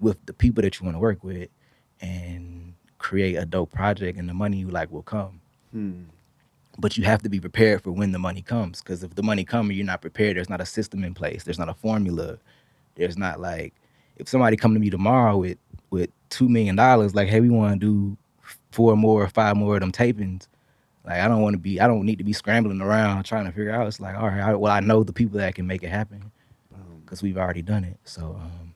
with the people that you want to work with and create a dope project and the money you like will come Hmm. but you have to be prepared for when the money comes. Because if the money comes and you're not prepared, there's not a system in place. There's not a formula. There's not like if somebody come to me tomorrow with with two million dollars, like, hey, we want to do four more or five more of them tapings. Like, I don't want to be. I don't need to be scrambling around trying to figure out. It's like, all right, I, well, I know the people that can make it happen because we've already done it. So. Um,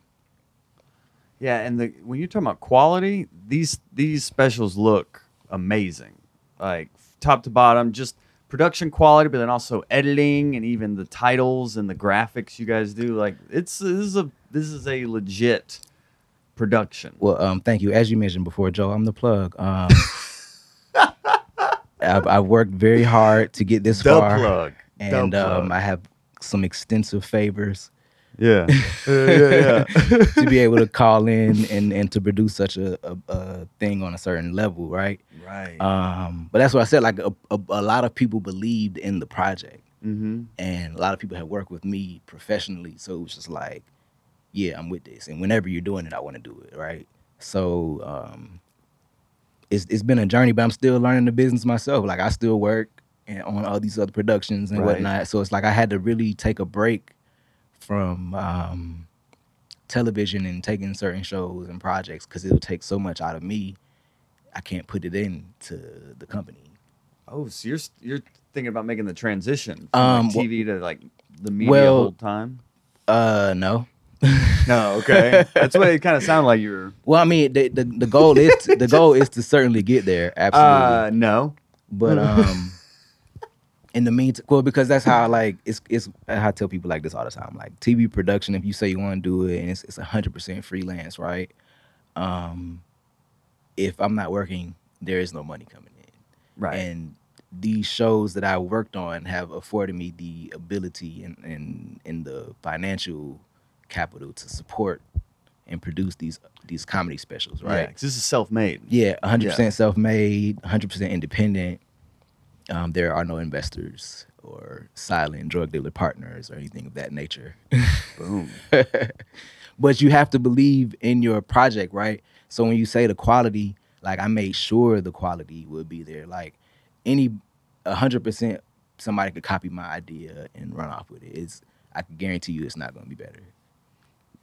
Yeah, and the when you're talking about quality, these these specials look amazing, like top to bottom, just production quality, but then also editing and even the titles and the graphics you guys do. Like it's this is a this is a legit production. Well, um, thank you. As you mentioned before, Joe, I'm the plug. Um, I've, I've worked very hard to get this The far, plug. And um, I have some extensive favors Yeah, yeah, yeah. yeah. to be able to call in and, and to produce such a, a, a thing on a certain level, right? right. Um, but that's what I said. Like a, a, a lot of people believed in the project, mm-hmm. and a lot of people have worked with me professionally. So it was just like, yeah, I'm with this. And whenever you're doing it, I want to do it, right? So um, it's it's been a journey, but I'm still learning the business myself. Like I still work and on all these other productions and Right. whatnot. So it's like I had to really take a break from um, television and taking certain shows and projects because it'll take so much out of me. I can't put it into the company. Oh, so you're you're thinking about making the transition from Um, like well- TV to like the media well- whole time? Uh, no. No, okay. That's what it kind of sounded like you were. Well, I mean, the the, the goal is to, the goal is to certainly get there. Absolutely. Uh, no. But um, in the meantime, well, because that's how like it's it's how I tell people like this all the time. Like TV production, if you say you want to do it, and it's it's hundred percent freelance, right? Um, if I'm not working, there is no money coming in, Right. and these shows that I worked on have afforded me the ability and and and the financial capital to support and produce these these comedy specials, right. right? this is self-made. Yeah, 100% Yeah. self-made, 100% independent. Um, there are no investors or silent drug dealer partners or anything of that nature. Boom. but you have to believe in your project, right? So when you say the quality, like I made sure the quality would be there. Like any 100% somebody could copy my idea and run off with it. It's I can guarantee you it's not going to be better.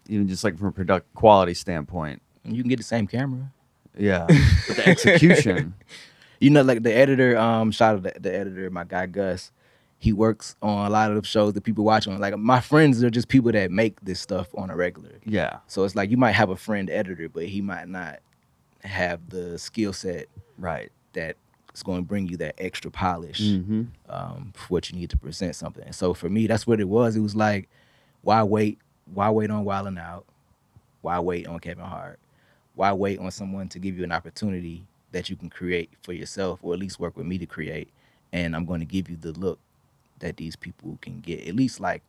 Even just like from a product quality standpoint. You can get the same camera. Yeah. But the execution. you know, like the editor, um, shout out the, the editor, my guy Gus. He works on a lot of the shows that people watch on. Like my friends are just people that make this stuff on a regular. Yeah. So it's like you might have a friend editor, but he might not have the skill set Right. that is going to bring you that extra polish Mm-hmm. um, for what you need to present something. And so for me, that's what it was. It was like, why wait? Why wait on Wild 'N Out? Why wait on Kevin Hart? Why wait on someone to give you an opportunity that you can create for yourself, or at least work with me to create? And I'm going to give you the look that these people can get, at least like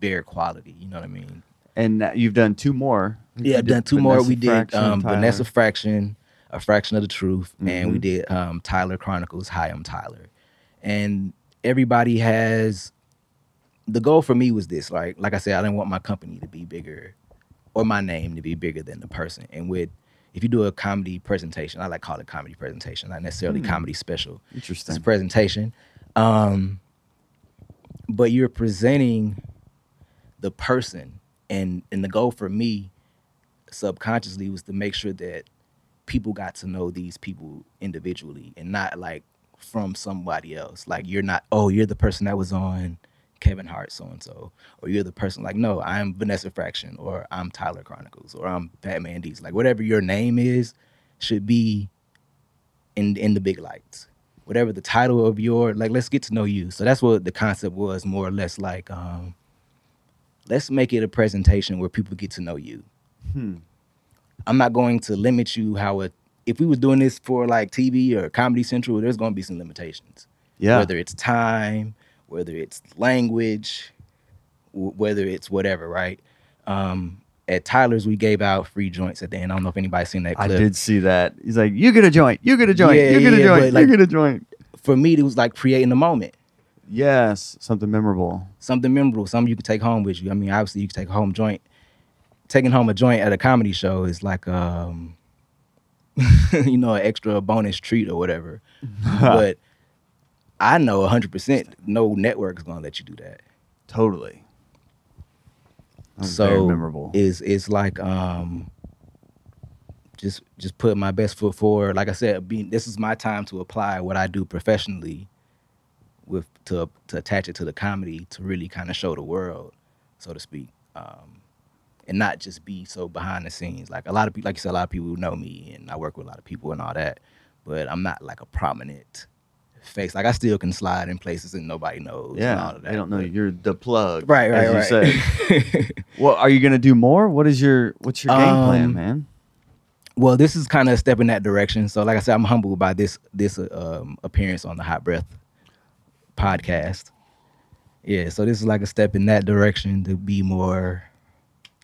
bare quality. You know what I mean? And uh, you've done two more. Yeah, I've done two more. Vanessa We did um. Vanessa Fraction, A Fraction of the Truth, and we Mhm. did um, Tyler Chronicles, Hi, I'm Tyler. And everybody has the goal for me was this. Like, like I said, I didn't want my company to be bigger or my name to be bigger than the person. And with if you do a comedy presentation, I like call it comedy presentation, not necessarily Hmm. comedy special. Interesting. It's a presentation. Um, but you're presenting the person and and the goal for me subconsciously was to make sure that people got to know these people individually and not like from somebody else like you're not oh you're the person that was on kevin hart so and so or you're the person like no i'm vanessa fraction or i'm tyler chronicles or i'm Fat Man Deezy. like whatever your name is should be in in the big lights whatever the title of your like let's get to know you so that's what the concept was more or less like um let's make it a presentation where people get to know you Hmm. i'm not going to limit you how it if we was doing this for like tv or comedy central there's going to be some limitations Yeah. whether it's time whether it's language w- whether it's whatever right um at tyler's we gave out free joints at the end i don't know if anybody's seen that I did see that. He's like, you get a joint, you get a joint, Yeah, you get a yeah, joint, like- you get a joint. for me it was like creating the moment Yes, something memorable. something memorable, something you can take home with you. I mean, obviously you can take a home joint. Taking home a joint at a comedy show is like um you know, an extra bonus treat or whatever. but I know 100% no network is going to let you do that. Totally. That so memorable. is it's like um just just put my best foot forward like i said being this is my time to apply what i do professionally with to to attach it to the comedy to really kind of show the world so to speak um and not just be so behind the scenes like a lot of people like you said a lot of people know me and i work with a lot of people and all that but i'm not like a prominent face like i still can slide in places and nobody knows and all yeah, of that they don't know you're the plug. right right as you right say. Well, are you gonna do more? What is your what's your game plan, Um, man? well this is kind of a step in that direction so like i said i'm humbled by this this um, appearance on the hot breath podcast yeah so this is like a step in that direction to be more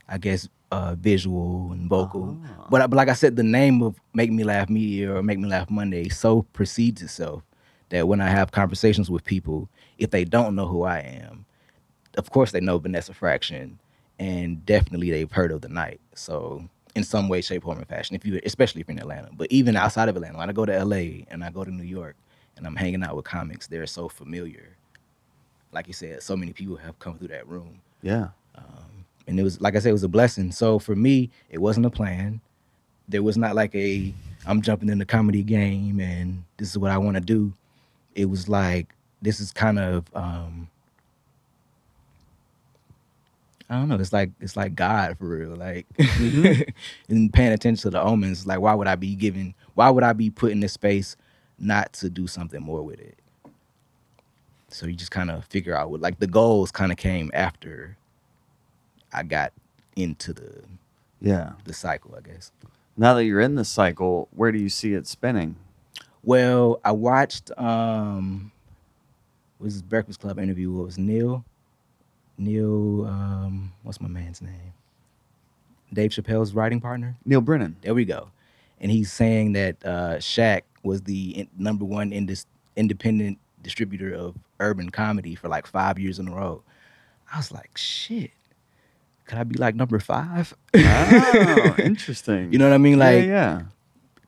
i guess uh visual and vocal Ah. but, but like i said the name of make me laugh media or make me laugh monday so precedes itself that when i have conversations with people if they don't know who i am of course they know vanessa fraction and definitely they've heard of the night so in some way shape form or fashion if you especially if you're in atlanta but even outside of atlanta when i go to la and i go to new york and i'm hanging out with comics they're so familiar like you said so many people have come through that room Yeah. Um, and it was like I said, it was a blessing. So for me, it wasn't a plan. There was not like a I'm jumping in the comedy game and this is what I want to do. It was like this is kind of um I don't know. It's like it's like God for real. Like and paying attention to the omens. Like why would I be giving? Why would I be put in this space not to do something more with it? So you just kind of figure out what like the goals kind of came after I got into the Yeah. the cycle, I guess. Now that you're in the cycle, where do you see it spinning? Well, I watched um was this Breakfast Club interview. What was Neal? Neal um what's my man's name? Dave Chappelle's writing partner. Neal Brennan. There we go. And he's saying that uh Shaq was the in- number one indis- independent distributor of urban comedy for like five years in a row. I was like, shit. Could I be like number five? Oh, interesting. You know what I mean? Like, yeah, yeah.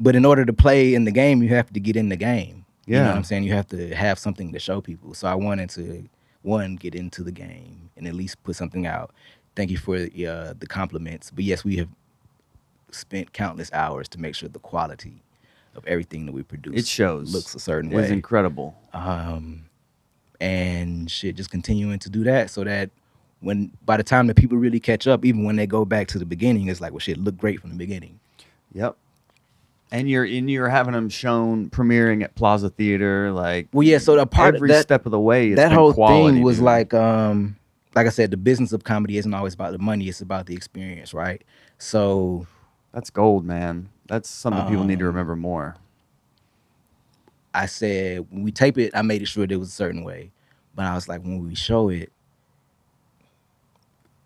But in order to play in the game, you have to get in the game. You know Yeah. what I'm saying? You have to have something to show people. So I wanted to one get into the game and at least put something out. Thank you for uh, the compliments. But yes, we have spent countless hours to make sure the quality of everything that we produce It shows. looks a certain It way. incredible. um, and shit, just continuing to do that so that when by the time the people really catch up, even when they go back to the beginning, it's like, well, shit, look great from the beginning. Yep. And you're and you're having them shown premiering at Plaza Theater, like Well, yeah. So the part every that step of the way. that whole quality, thing was dude. like, um, like I said, the business of comedy isn't always about the money; it's about the experience, right? So that's gold, man. That's something people need to Um, remember more. I said when we tape it, I made it sure there was a certain way, but I was like, when we show it,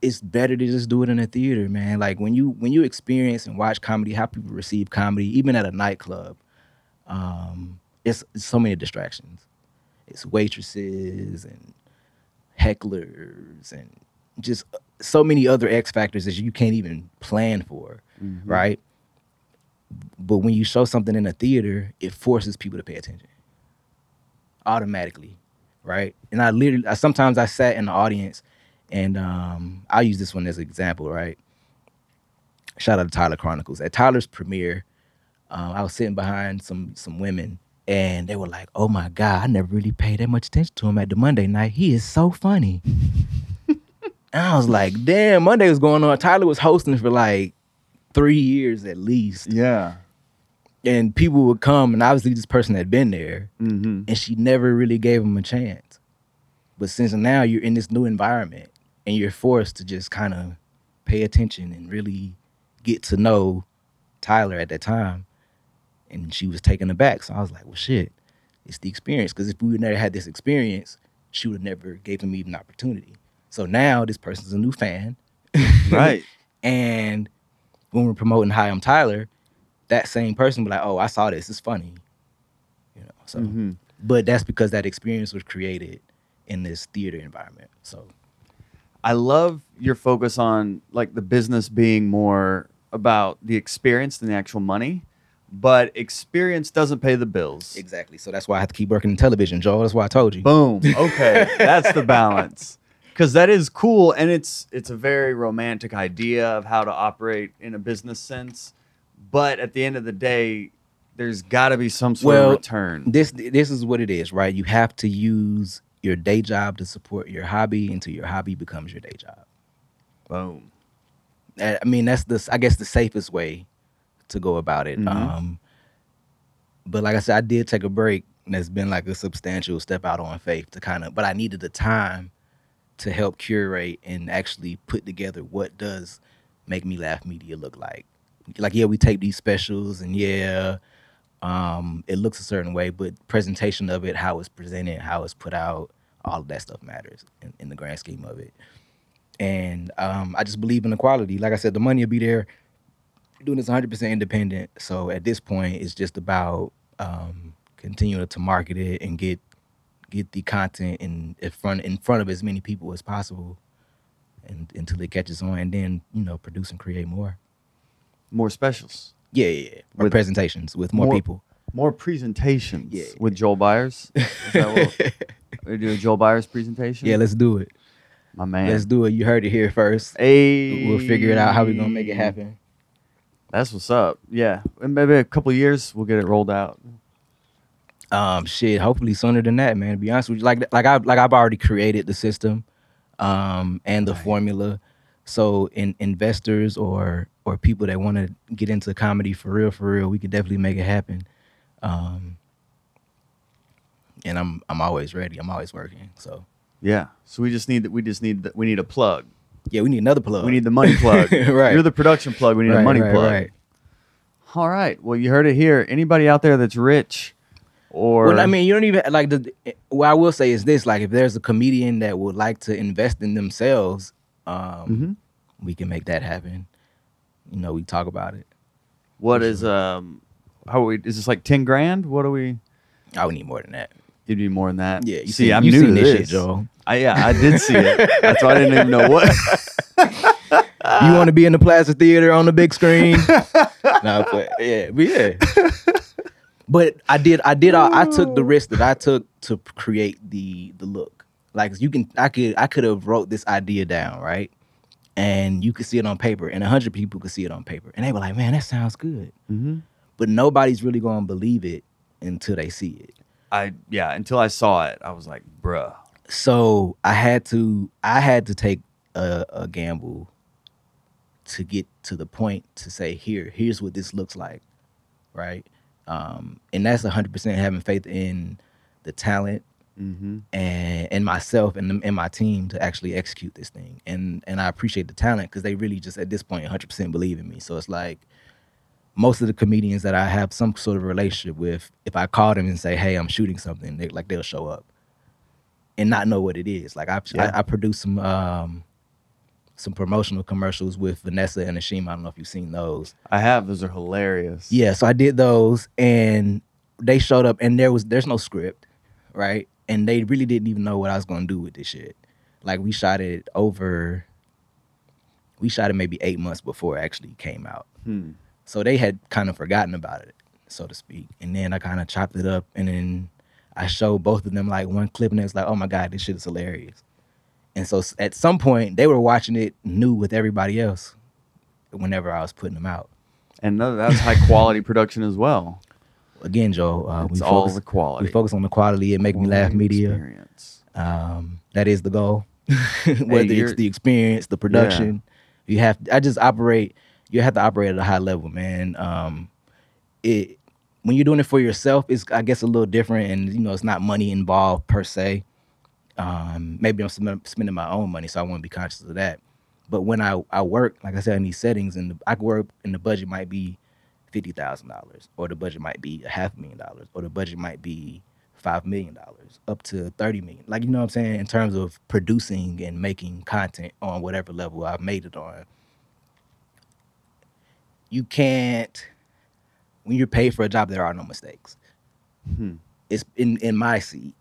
it's better to just do it in a theater, man. Like when you when you experience and watch comedy, how people receive comedy, even at a nightclub, um, it's, it's so many distractions. It's waitresses and hecklers and just so many other X factors that you can't even plan for, Mhm. right? But when you show something in a theater, it forces people to pay attention automatically, right? And I literally, I, sometimes I sat in the audience, and um, I'll use this one as an example, right? Shout out to Tyler Chronicles. At Tyler's premiere, um, I was sitting behind some some women, and they were like, "Oh my god, I never really paid that much attention to him at the Monday night. He is so funny." and I was like, "Damn, Monday was going on. Tyler was hosting for like three years at least." Yeah. and people would come, and obviously this person had been there, Mm-hmm. and she never really gave him a chance. But since now you're in this new environment, and you're forced to just kind of pay attention and really get to know Tyler at that time, and she was taken aback. So I was like, well, shit, it's the experience. Because if we would never had this experience, she would have never gave him even an opportunity. So now this person's a new fan, Right. and when we're promoting Hi, I'm Tyler, that same person be like, "Oh, I saw this. It's funny," you know. So, Mhm. but that's because that experience was created in this theater environment. So, I love your focus on like the business being more about the experience than the actual money. but experience doesn't pay the bills. Exactly. So that's why I have to keep working in television, Joel. That's why I told you. Boom. Okay, that's the balance. Because that is cool, and it's it's a very romantic idea of how to operate in a business sense. But at the end of the day, there's got to be some sort Well, of return. This this is what it is, right? You have to use your day job to support your hobby until your hobby becomes your day job. Boom. I mean, that's the I guess the safest way to go about it. Mhm. Um, but like I said, I did take a break, and it's been like a substantial step out on faith to kind of. But I needed the time to help curate and actually put together what does make me laugh media look like. Like yeah, we tape these specials, and yeah, um, it looks a certain way, but presentation of it, how it's presented, how it's put out, all of that stuff matters in, in the grand scheme of it. And um, I just believe in the quality. Like I said, the money will be there. Doing this 100% independent. So at this point, it's just about um, continuing to market it and get get the content in, in front in front of as many people as possible, and until it catches on, and then you know produce and create more. More specials, Yeah, yeah, yeah. Or With- presentations with more, more- people. more presentations Yeah. with Joel Byars. Is that what we do a Joel Byars presentation? yeah, let's do it. my man. Let's do it. You heard it here first. Hey, We'll figure it out how we're gonna make it happen. That's what's up. Yeah, and maybe a couple years we'll get it rolled out. Um, shit. Hopefully sooner than that, man. To be honest with you, like like I like I've already created the system, um, and the Right. formula. So in investors or or people that want to get into comedy for real, for real, we could definitely make it happen. Um, and I'm I'm always ready. I'm always working. So Yeah. So we just need we just need the, we need a plug. yeah, we need another plug. We need the money plug. right. You're the production plug. We need right, a money right, plug. Right. All right. Well, you heard it here. Anybody out there that's rich or Well, I mean, you don't even like the. What I will say is this: like, if there's a comedian that would like to invest in themselves, um, Mhm. we can make that happen. You know, we talk about it. what is um how are we is this like 10 grand? What do we I would need more than that. You'd be more than that. Yeah, you see, seen- I'm you new to this this, shit, Joel. I yeah, I did see it. That's why I didn't even know what. you want to be in the Plaza Theater on the big screen? no, but yeah, but yeah. But I did, I did, I, I took the risk that I took to create the the look. Like you can, I could, I could have wrote this idea down, right? And you could see it on paper, and a hundred people could see it on paper, and they were like, "Man, that sounds good." hmm But nobody's really gonna believe it until they see it. I yeah, until I saw it, I was like, bruh. so I had to I had to take a, a gamble to get to the point to say here here's what this looks like, right? Um, and that's hundred percent having faith in the talent Mm-hmm. and and myself and, and my team to actually execute this thing. And and I appreciate the talent because they really just at this point 100 percent believe in me. So it's like most of the comedians that I have some sort of relationship with, if I call them and say, "Hey, I'm shooting something," they like they'll show up and not know what it is. Like I Yeah. I, I produced some um some promotional commercials with Vanessa and Ashima. I don't know if you've seen those. I have. Those are hilarious. Yeah, so I did those, and they showed up, and there was there's no script, right? And they really didn't even know what I was gonna do with this shit. Like we shot it over, we shot it maybe eight months before it actually came out, Hmm. so they had kind of forgotten about it, so to speak. And then I kind of chopped it up, and then I showed both of them like one clip, and it's like, oh my god, this shit is hilarious. And so at some point, they were watching it new with everybody else. Whenever I was putting them out. And that's high quality production as well. Again, Joe, uh, we all focus, the quality. we focus on the quality and make me laugh media. Um, that is the goal. Whether you're- it's the experience, the production, you have. I just operate. You have to operate at a high level, man. Um, it when you're doing it for yourself, it's I guess a little different, and you know it's not money involved per se. Um, maybe I'm spending my own money, so I want to be conscious of that. But when I, I work, like I said, in these settings, and the, I work, and the budget might be fifty thousand dollars, or the budget might be a half million dollars, or the budget might be five million dollars, up to thirty million. Like you know what I'm saying in terms of producing and making content on whatever level I've made it on. You can't when you're paid for a job, there are no mistakes. Hmm. It's in in my seat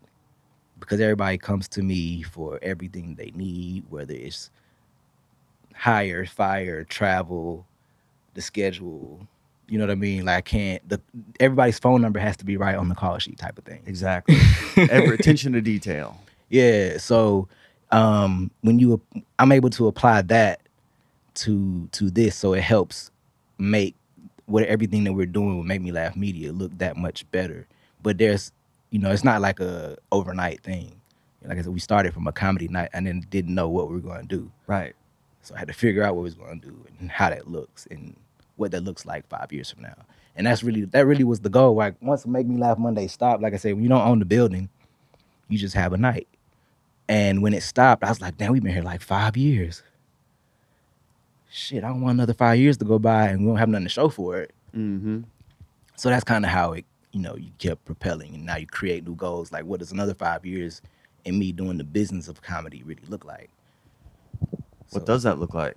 because everybody comes to me for everything they need, whether it's hire, fire, travel, the schedule, You know what I mean? Like I can't. The everybody's phone number has to be right on the call sheet, type of thing. Exactly. Every, attention to detail. Yeah. So um, when you, I'm able to apply that to to this, so it helps make what everything that we're doing with Make Me Laugh Media look that much better. But there's, you know, it's not like a overnight thing. Like I said, we started from a comedy night and then didn't know what we were going to do. Right. So I had to figure out what we was going to do and how that looks and what that looks like five years from now. And that's really that really was the goal. Like once Make Me Laugh Monday stopped, like I said, when you don't own the building, you just have a night. And when it stopped, I was like, damn, we've been here like five years. Shit, I don't want another five years to go by and we don't have nothing to show for it. Mm-hmm. So that's kind of how it, you know, you kept propelling and now you create new goals. Like, what does another five years and me doing the business of comedy really look like? What does that look like?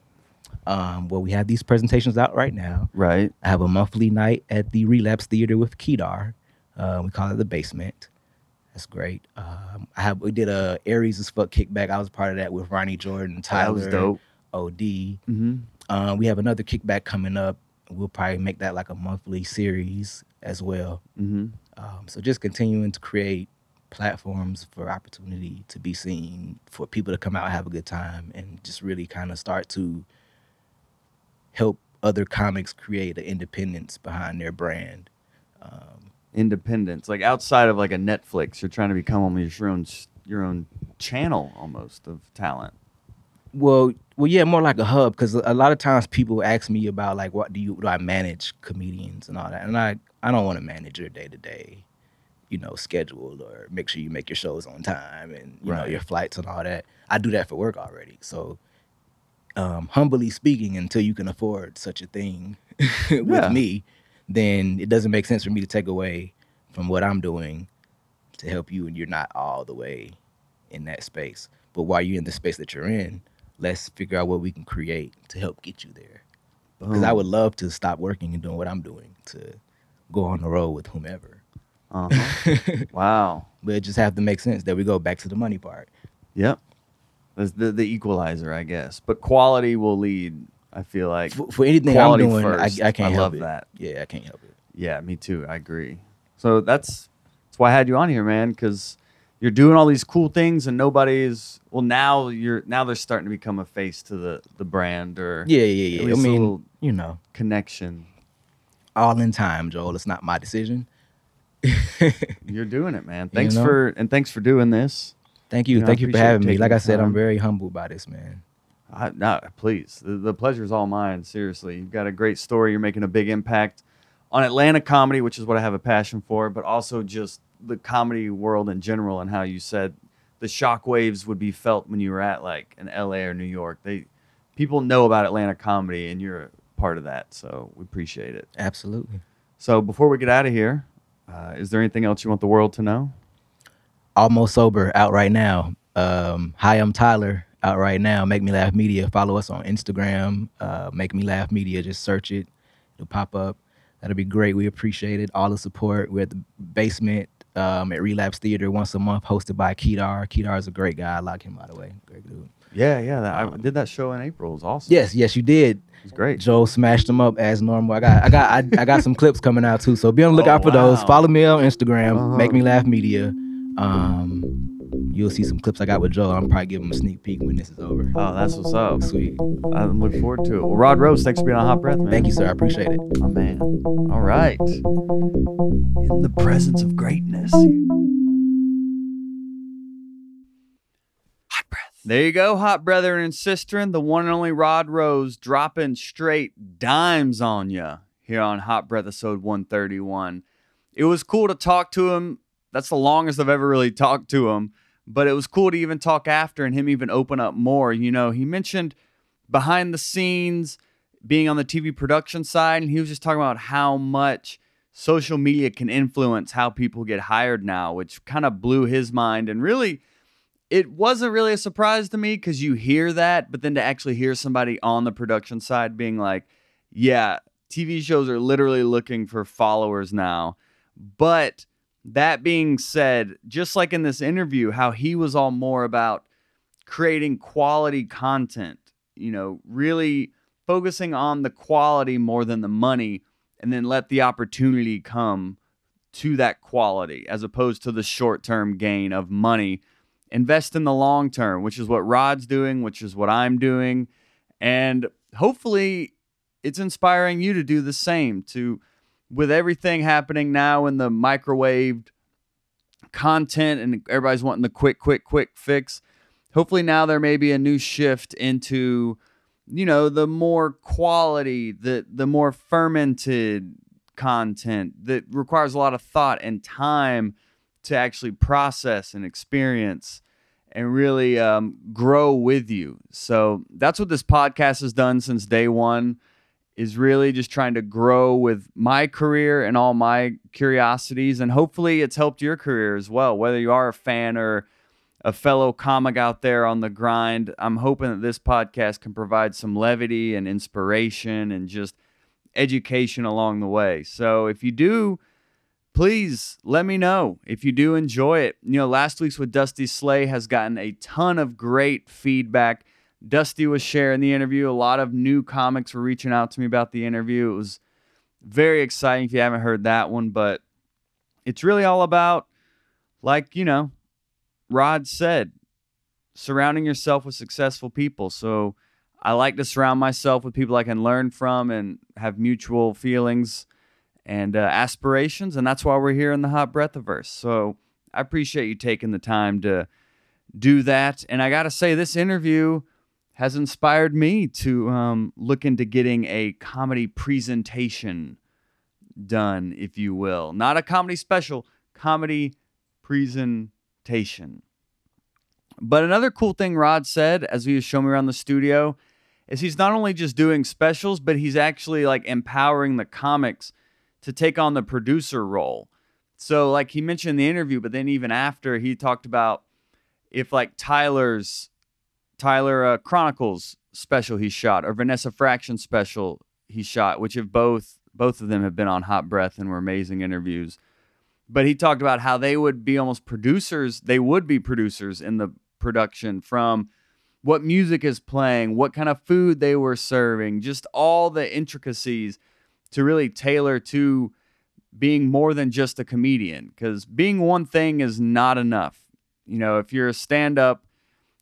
Um, well, we have these presentations out right now. Right. I have a monthly night at the Relapse Theater with Kedar. Uh, we call it the Basement. That's great. Um, I have we did a Aries as fuck kickback. I was part of that with Ronnie Jordan, that Tyler, was dope. Od. Mm-hmm. Uh, we have another kickback coming up. We'll probably make that like a monthly series as well. Mm-hmm. Um, so just continuing to create platforms for opportunity to be seen, for people to come out have a good time, and just really kind of start to help other comics create an independence behind their brand. Um, Independence, like outside of like a Netflix, you're trying to become almost your own your own channel almost of talent. well, well, yeah, more like a hub because a lot of times people ask me about like, what do you do? I manage comedians and all that, and I I don't want to manage your day to day, you know, schedule or make sure you make your shows on time and you know your flights and all that. I do that for work already, so. Um, humbly speaking, until you can afford such a thing with Yeah. me, then it doesn't make sense for me to take away from what I'm doing to help you, and you're not all the way in that space. But while you're in the space that you're in, let's figure out what we can create to help get you there. Because I would love to stop working and doing what I'm doing to go on the road with whomever. Uh-huh. wow. But it just have to make sense. There we go, back to the money part. Yep. The the equalizer, I guess. But quality will lead. I feel like For, for anything quality I'm doing, first. I, I can't I help love it. that. Yeah, I can't help it. Yeah, me too. I agree. So that's that's why I had you on here, man, because you're doing all these cool things and nobody's well now you're now they're starting to become a face to the the brand or Yeah, yeah, yeah. I mean, little you know, connection. all in time, Joel. It's not my decision. You're doing it, man. Thanks know? for and thanks for doing this. Thank you. You know, Thank you for having me. Like I said, time. I'm very humbled by this, man. I, no, please. The, the pleasure is all mine. Seriously, you've got a great story. You're making a big impact on Atlanta comedy, which is what I have a passion for, but also just the comedy world in general. And how you said the shockwaves would be felt when you were at like in L.A. or New York. They people know about Atlanta comedy, and you're a part of that. So we appreciate it. Absolutely. So before we get out of here, uh, is there anything else you want the world to know? Almost sober out right now. Um, hi, I'm Tyler. Out right now. Make me laugh media. Follow us on Instagram. Uh, Make me laugh media. Just search it. It'll pop up. That'll be great. We appreciate it. All the support. We're at the basement um, at Relapse Theater once a month, hosted by Kedar. Kedar is a great guy. I like him, by the way. Great dude. Yeah, yeah. That, I did that show in April. It was awesome. Yes, yes, you did. it was great. Joe smashed them up as normal. I got, I got, I, I got some clips coming out too. So be on the lookout Oh, for those. Follow me on Instagram. Uh-huh. Make me laugh media. Um, you'll see some clips I got with Joe. I'm probably give him a sneak peek when this is over. Oh, that's what's up. Sweet. I'm looking forward to it. Well, Rod Rose, thanks for being on Hot Breath, man. Thank you, sir. I appreciate it. My man. All right. In the presence of greatness. Hot breath. There you go, hot brethren and sisterin. The one and only Rod Rose dropping straight dimes on you here on Hot Breath episode 131. It was cool to talk to him. That's the longest I've ever really talked to him. But it was cool to even talk after and him even open up more. You know, he mentioned behind the scenes, being on the TV production side, and he was just talking about how much social media can influence how people get hired now, which kind of blew his mind. And really, it wasn't really a surprise to me because you hear that, but then to actually hear somebody on the production side being like, yeah, TV shows are literally looking for followers now. But that being said, just like in this interview, how he was all more about creating quality content, you know, really focusing on the quality more than the money. and then let the opportunity come to that quality as opposed to the short term gain of money. Invest in the long term, which is what Rod's doing, which is what I'm doing. And hopefully, it's inspiring you to do the same. To, with everything happening now in the microwaved content and everybody's wanting the quick, quick, quick fix, hopefully now there may be a new shift into you know the more quality the the more fermented content that requires a lot of thought and time to actually process and experience and really um, grow with you. So that's what this podcast has done since day one is really just trying to grow with my career and all my curiosities and hopefully it's helped your career as well whether you are a fan or a fellow comic out there on the grind. I'm hoping that this podcast can provide some levity and inspiration and just education along the way. So if you do, please let me know if you do enjoy it. You know, last week's with Dusty Slay has gotten a ton of great feedback. Dusty was sharing the interview. A lot of new comics were reaching out to me about the interview. It was very exciting if you haven't heard that one, but it's really all about like, you know, Rod said, surrounding yourself with successful people. So I like to surround myself with people I can learn from and have mutual feelings and uh, aspirations. And that's why we're here in the Hot Breathiverse. So I appreciate you taking the time to do that. And I got to say, this interview has inspired me to um, look into getting a comedy presentation done, if you will. Not a comedy special, comedy presentation but another cool thing Rod said as he was showing me around the studio is he's not only just doing specials, but he's actually like empowering the comics to take on the producer role. So, like he mentioned in the interview, but then even after he talked about if like Tyler's Tyler uh, Chronicles special he shot or Vanessa Fraction special he shot, which have both both of them have been on Hot Breath and were amazing interviews but he talked about how they would be almost producers. They would be producers in the production from what music is playing, what kind of food they were serving, just all the intricacies to really tailor to being more than just a comedian. Because being one thing is not enough. You know, if you're a stand up,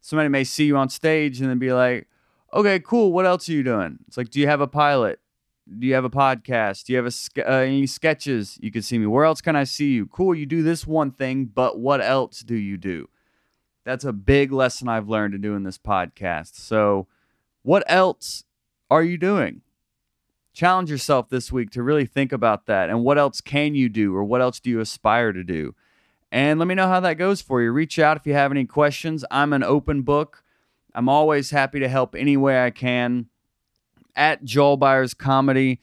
somebody may see you on stage and then be like, okay, cool. What else are you doing? It's like, do you have a pilot? Do you have a podcast? Do you have a, uh, any sketches you can see me? Where else can I see you? Cool, you do this one thing, but what else do you do? That's a big lesson I've learned to do in this podcast. So, what else are you doing? Challenge yourself this week to really think about that. And what else can you do, or what else do you aspire to do? And let me know how that goes for you. Reach out if you have any questions. I'm an open book. I'm always happy to help any way I can at Joel Byars Comedy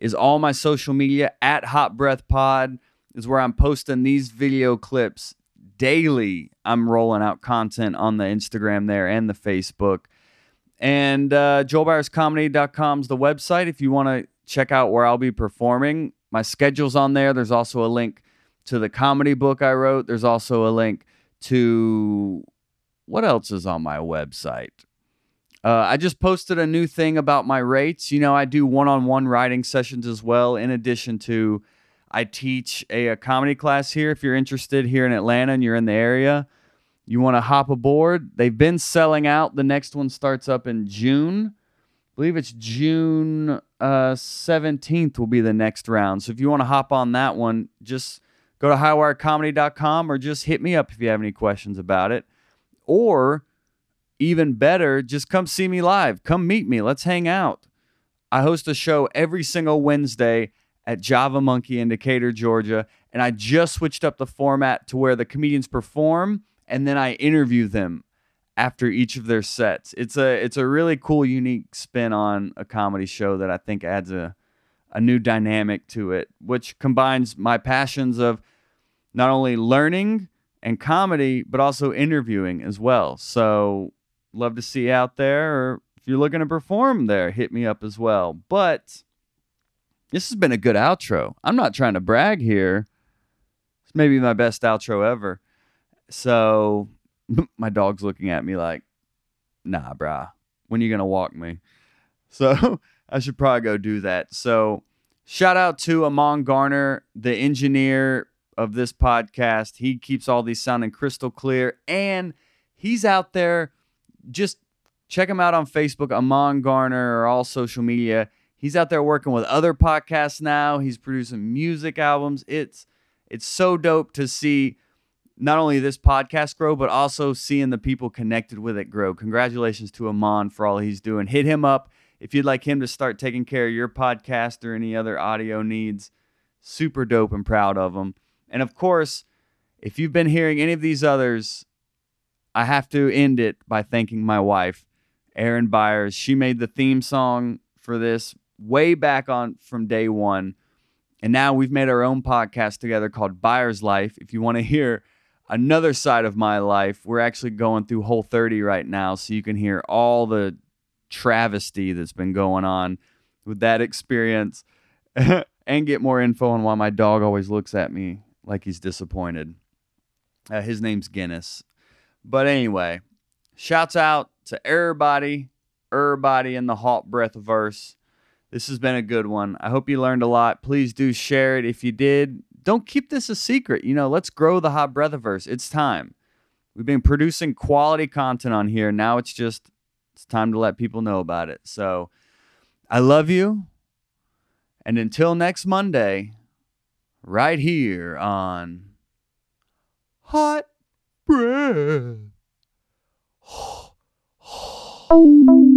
is all my social media. At Hot Breath Pod is where I'm posting these video clips daily. I'm rolling out content on the Instagram there and the Facebook. And uh, joelbyarscomedy.com is the website if you want to check out where I'll be performing. My schedule's on there. There's also a link to the comedy book I wrote. There's also a link to what else is on my website? Uh, I just posted a new thing about my rates. You know, I do one on one writing sessions as well, in addition to I teach a, a, comedy class here. If you're interested here in Atlanta and you're in the area, you want to hop aboard. They've been selling out. The next one starts up in June. I believe it's June uh, 17th will be the next round. So if you want to hop on that one, just go to highwirecomedy.com or just hit me up if you have any questions about it. Or even better, just come see me live. Come meet me. Let's hang out. I host a show every single Wednesday at Java Monkey in Decatur, Georgia. And I just switched up the format to where the comedians perform and then I interview them after each of their sets. It's a it's a really cool, unique spin on a comedy show that I think adds a a new dynamic to it, which combines my passions of not only learning and comedy, but also interviewing as well. So love to see you out there, or if you're looking to perform there, hit me up as well. But this has been a good outro. I'm not trying to brag here. It's maybe my best outro ever. So my dog's looking at me like, nah, brah, when are you going to walk me? So I should probably go do that. So Shout out to Amon Garner, the engineer of this podcast. He keeps all these sounding crystal clear, and he's out there. Just check him out on Facebook, Amon Garner, or all social media. He's out there working with other podcasts now. He's producing music albums. It's it's so dope to see not only this podcast grow, but also seeing the people connected with it grow. Congratulations to Amon for all he's doing. Hit him up if you'd like him to start taking care of your podcast or any other audio needs. Super dope and proud of him. And of course, if you've been hearing any of these others, I have to end it by thanking my wife, Erin Byars. She made the theme song for this way back on from day one. And now we've made our own podcast together called Byars Life. If you want to hear another side of my life, we're actually going through Whole 30 right now. So you can hear all the travesty that's been going on with that experience and get more info on why my dog always looks at me like he's disappointed. Uh, his name's Guinness. But anyway, shouts out to everybody, everybody in the Hot Breath verse. This has been a good one. I hope you learned a lot. Please do share it. If you did, don't keep this a secret. You know, let's grow the Hot breath verse. It's time. We've been producing quality content on here. Now it's just it's time to let people know about it. So I love you. And until next Monday, right here on Hot Breath.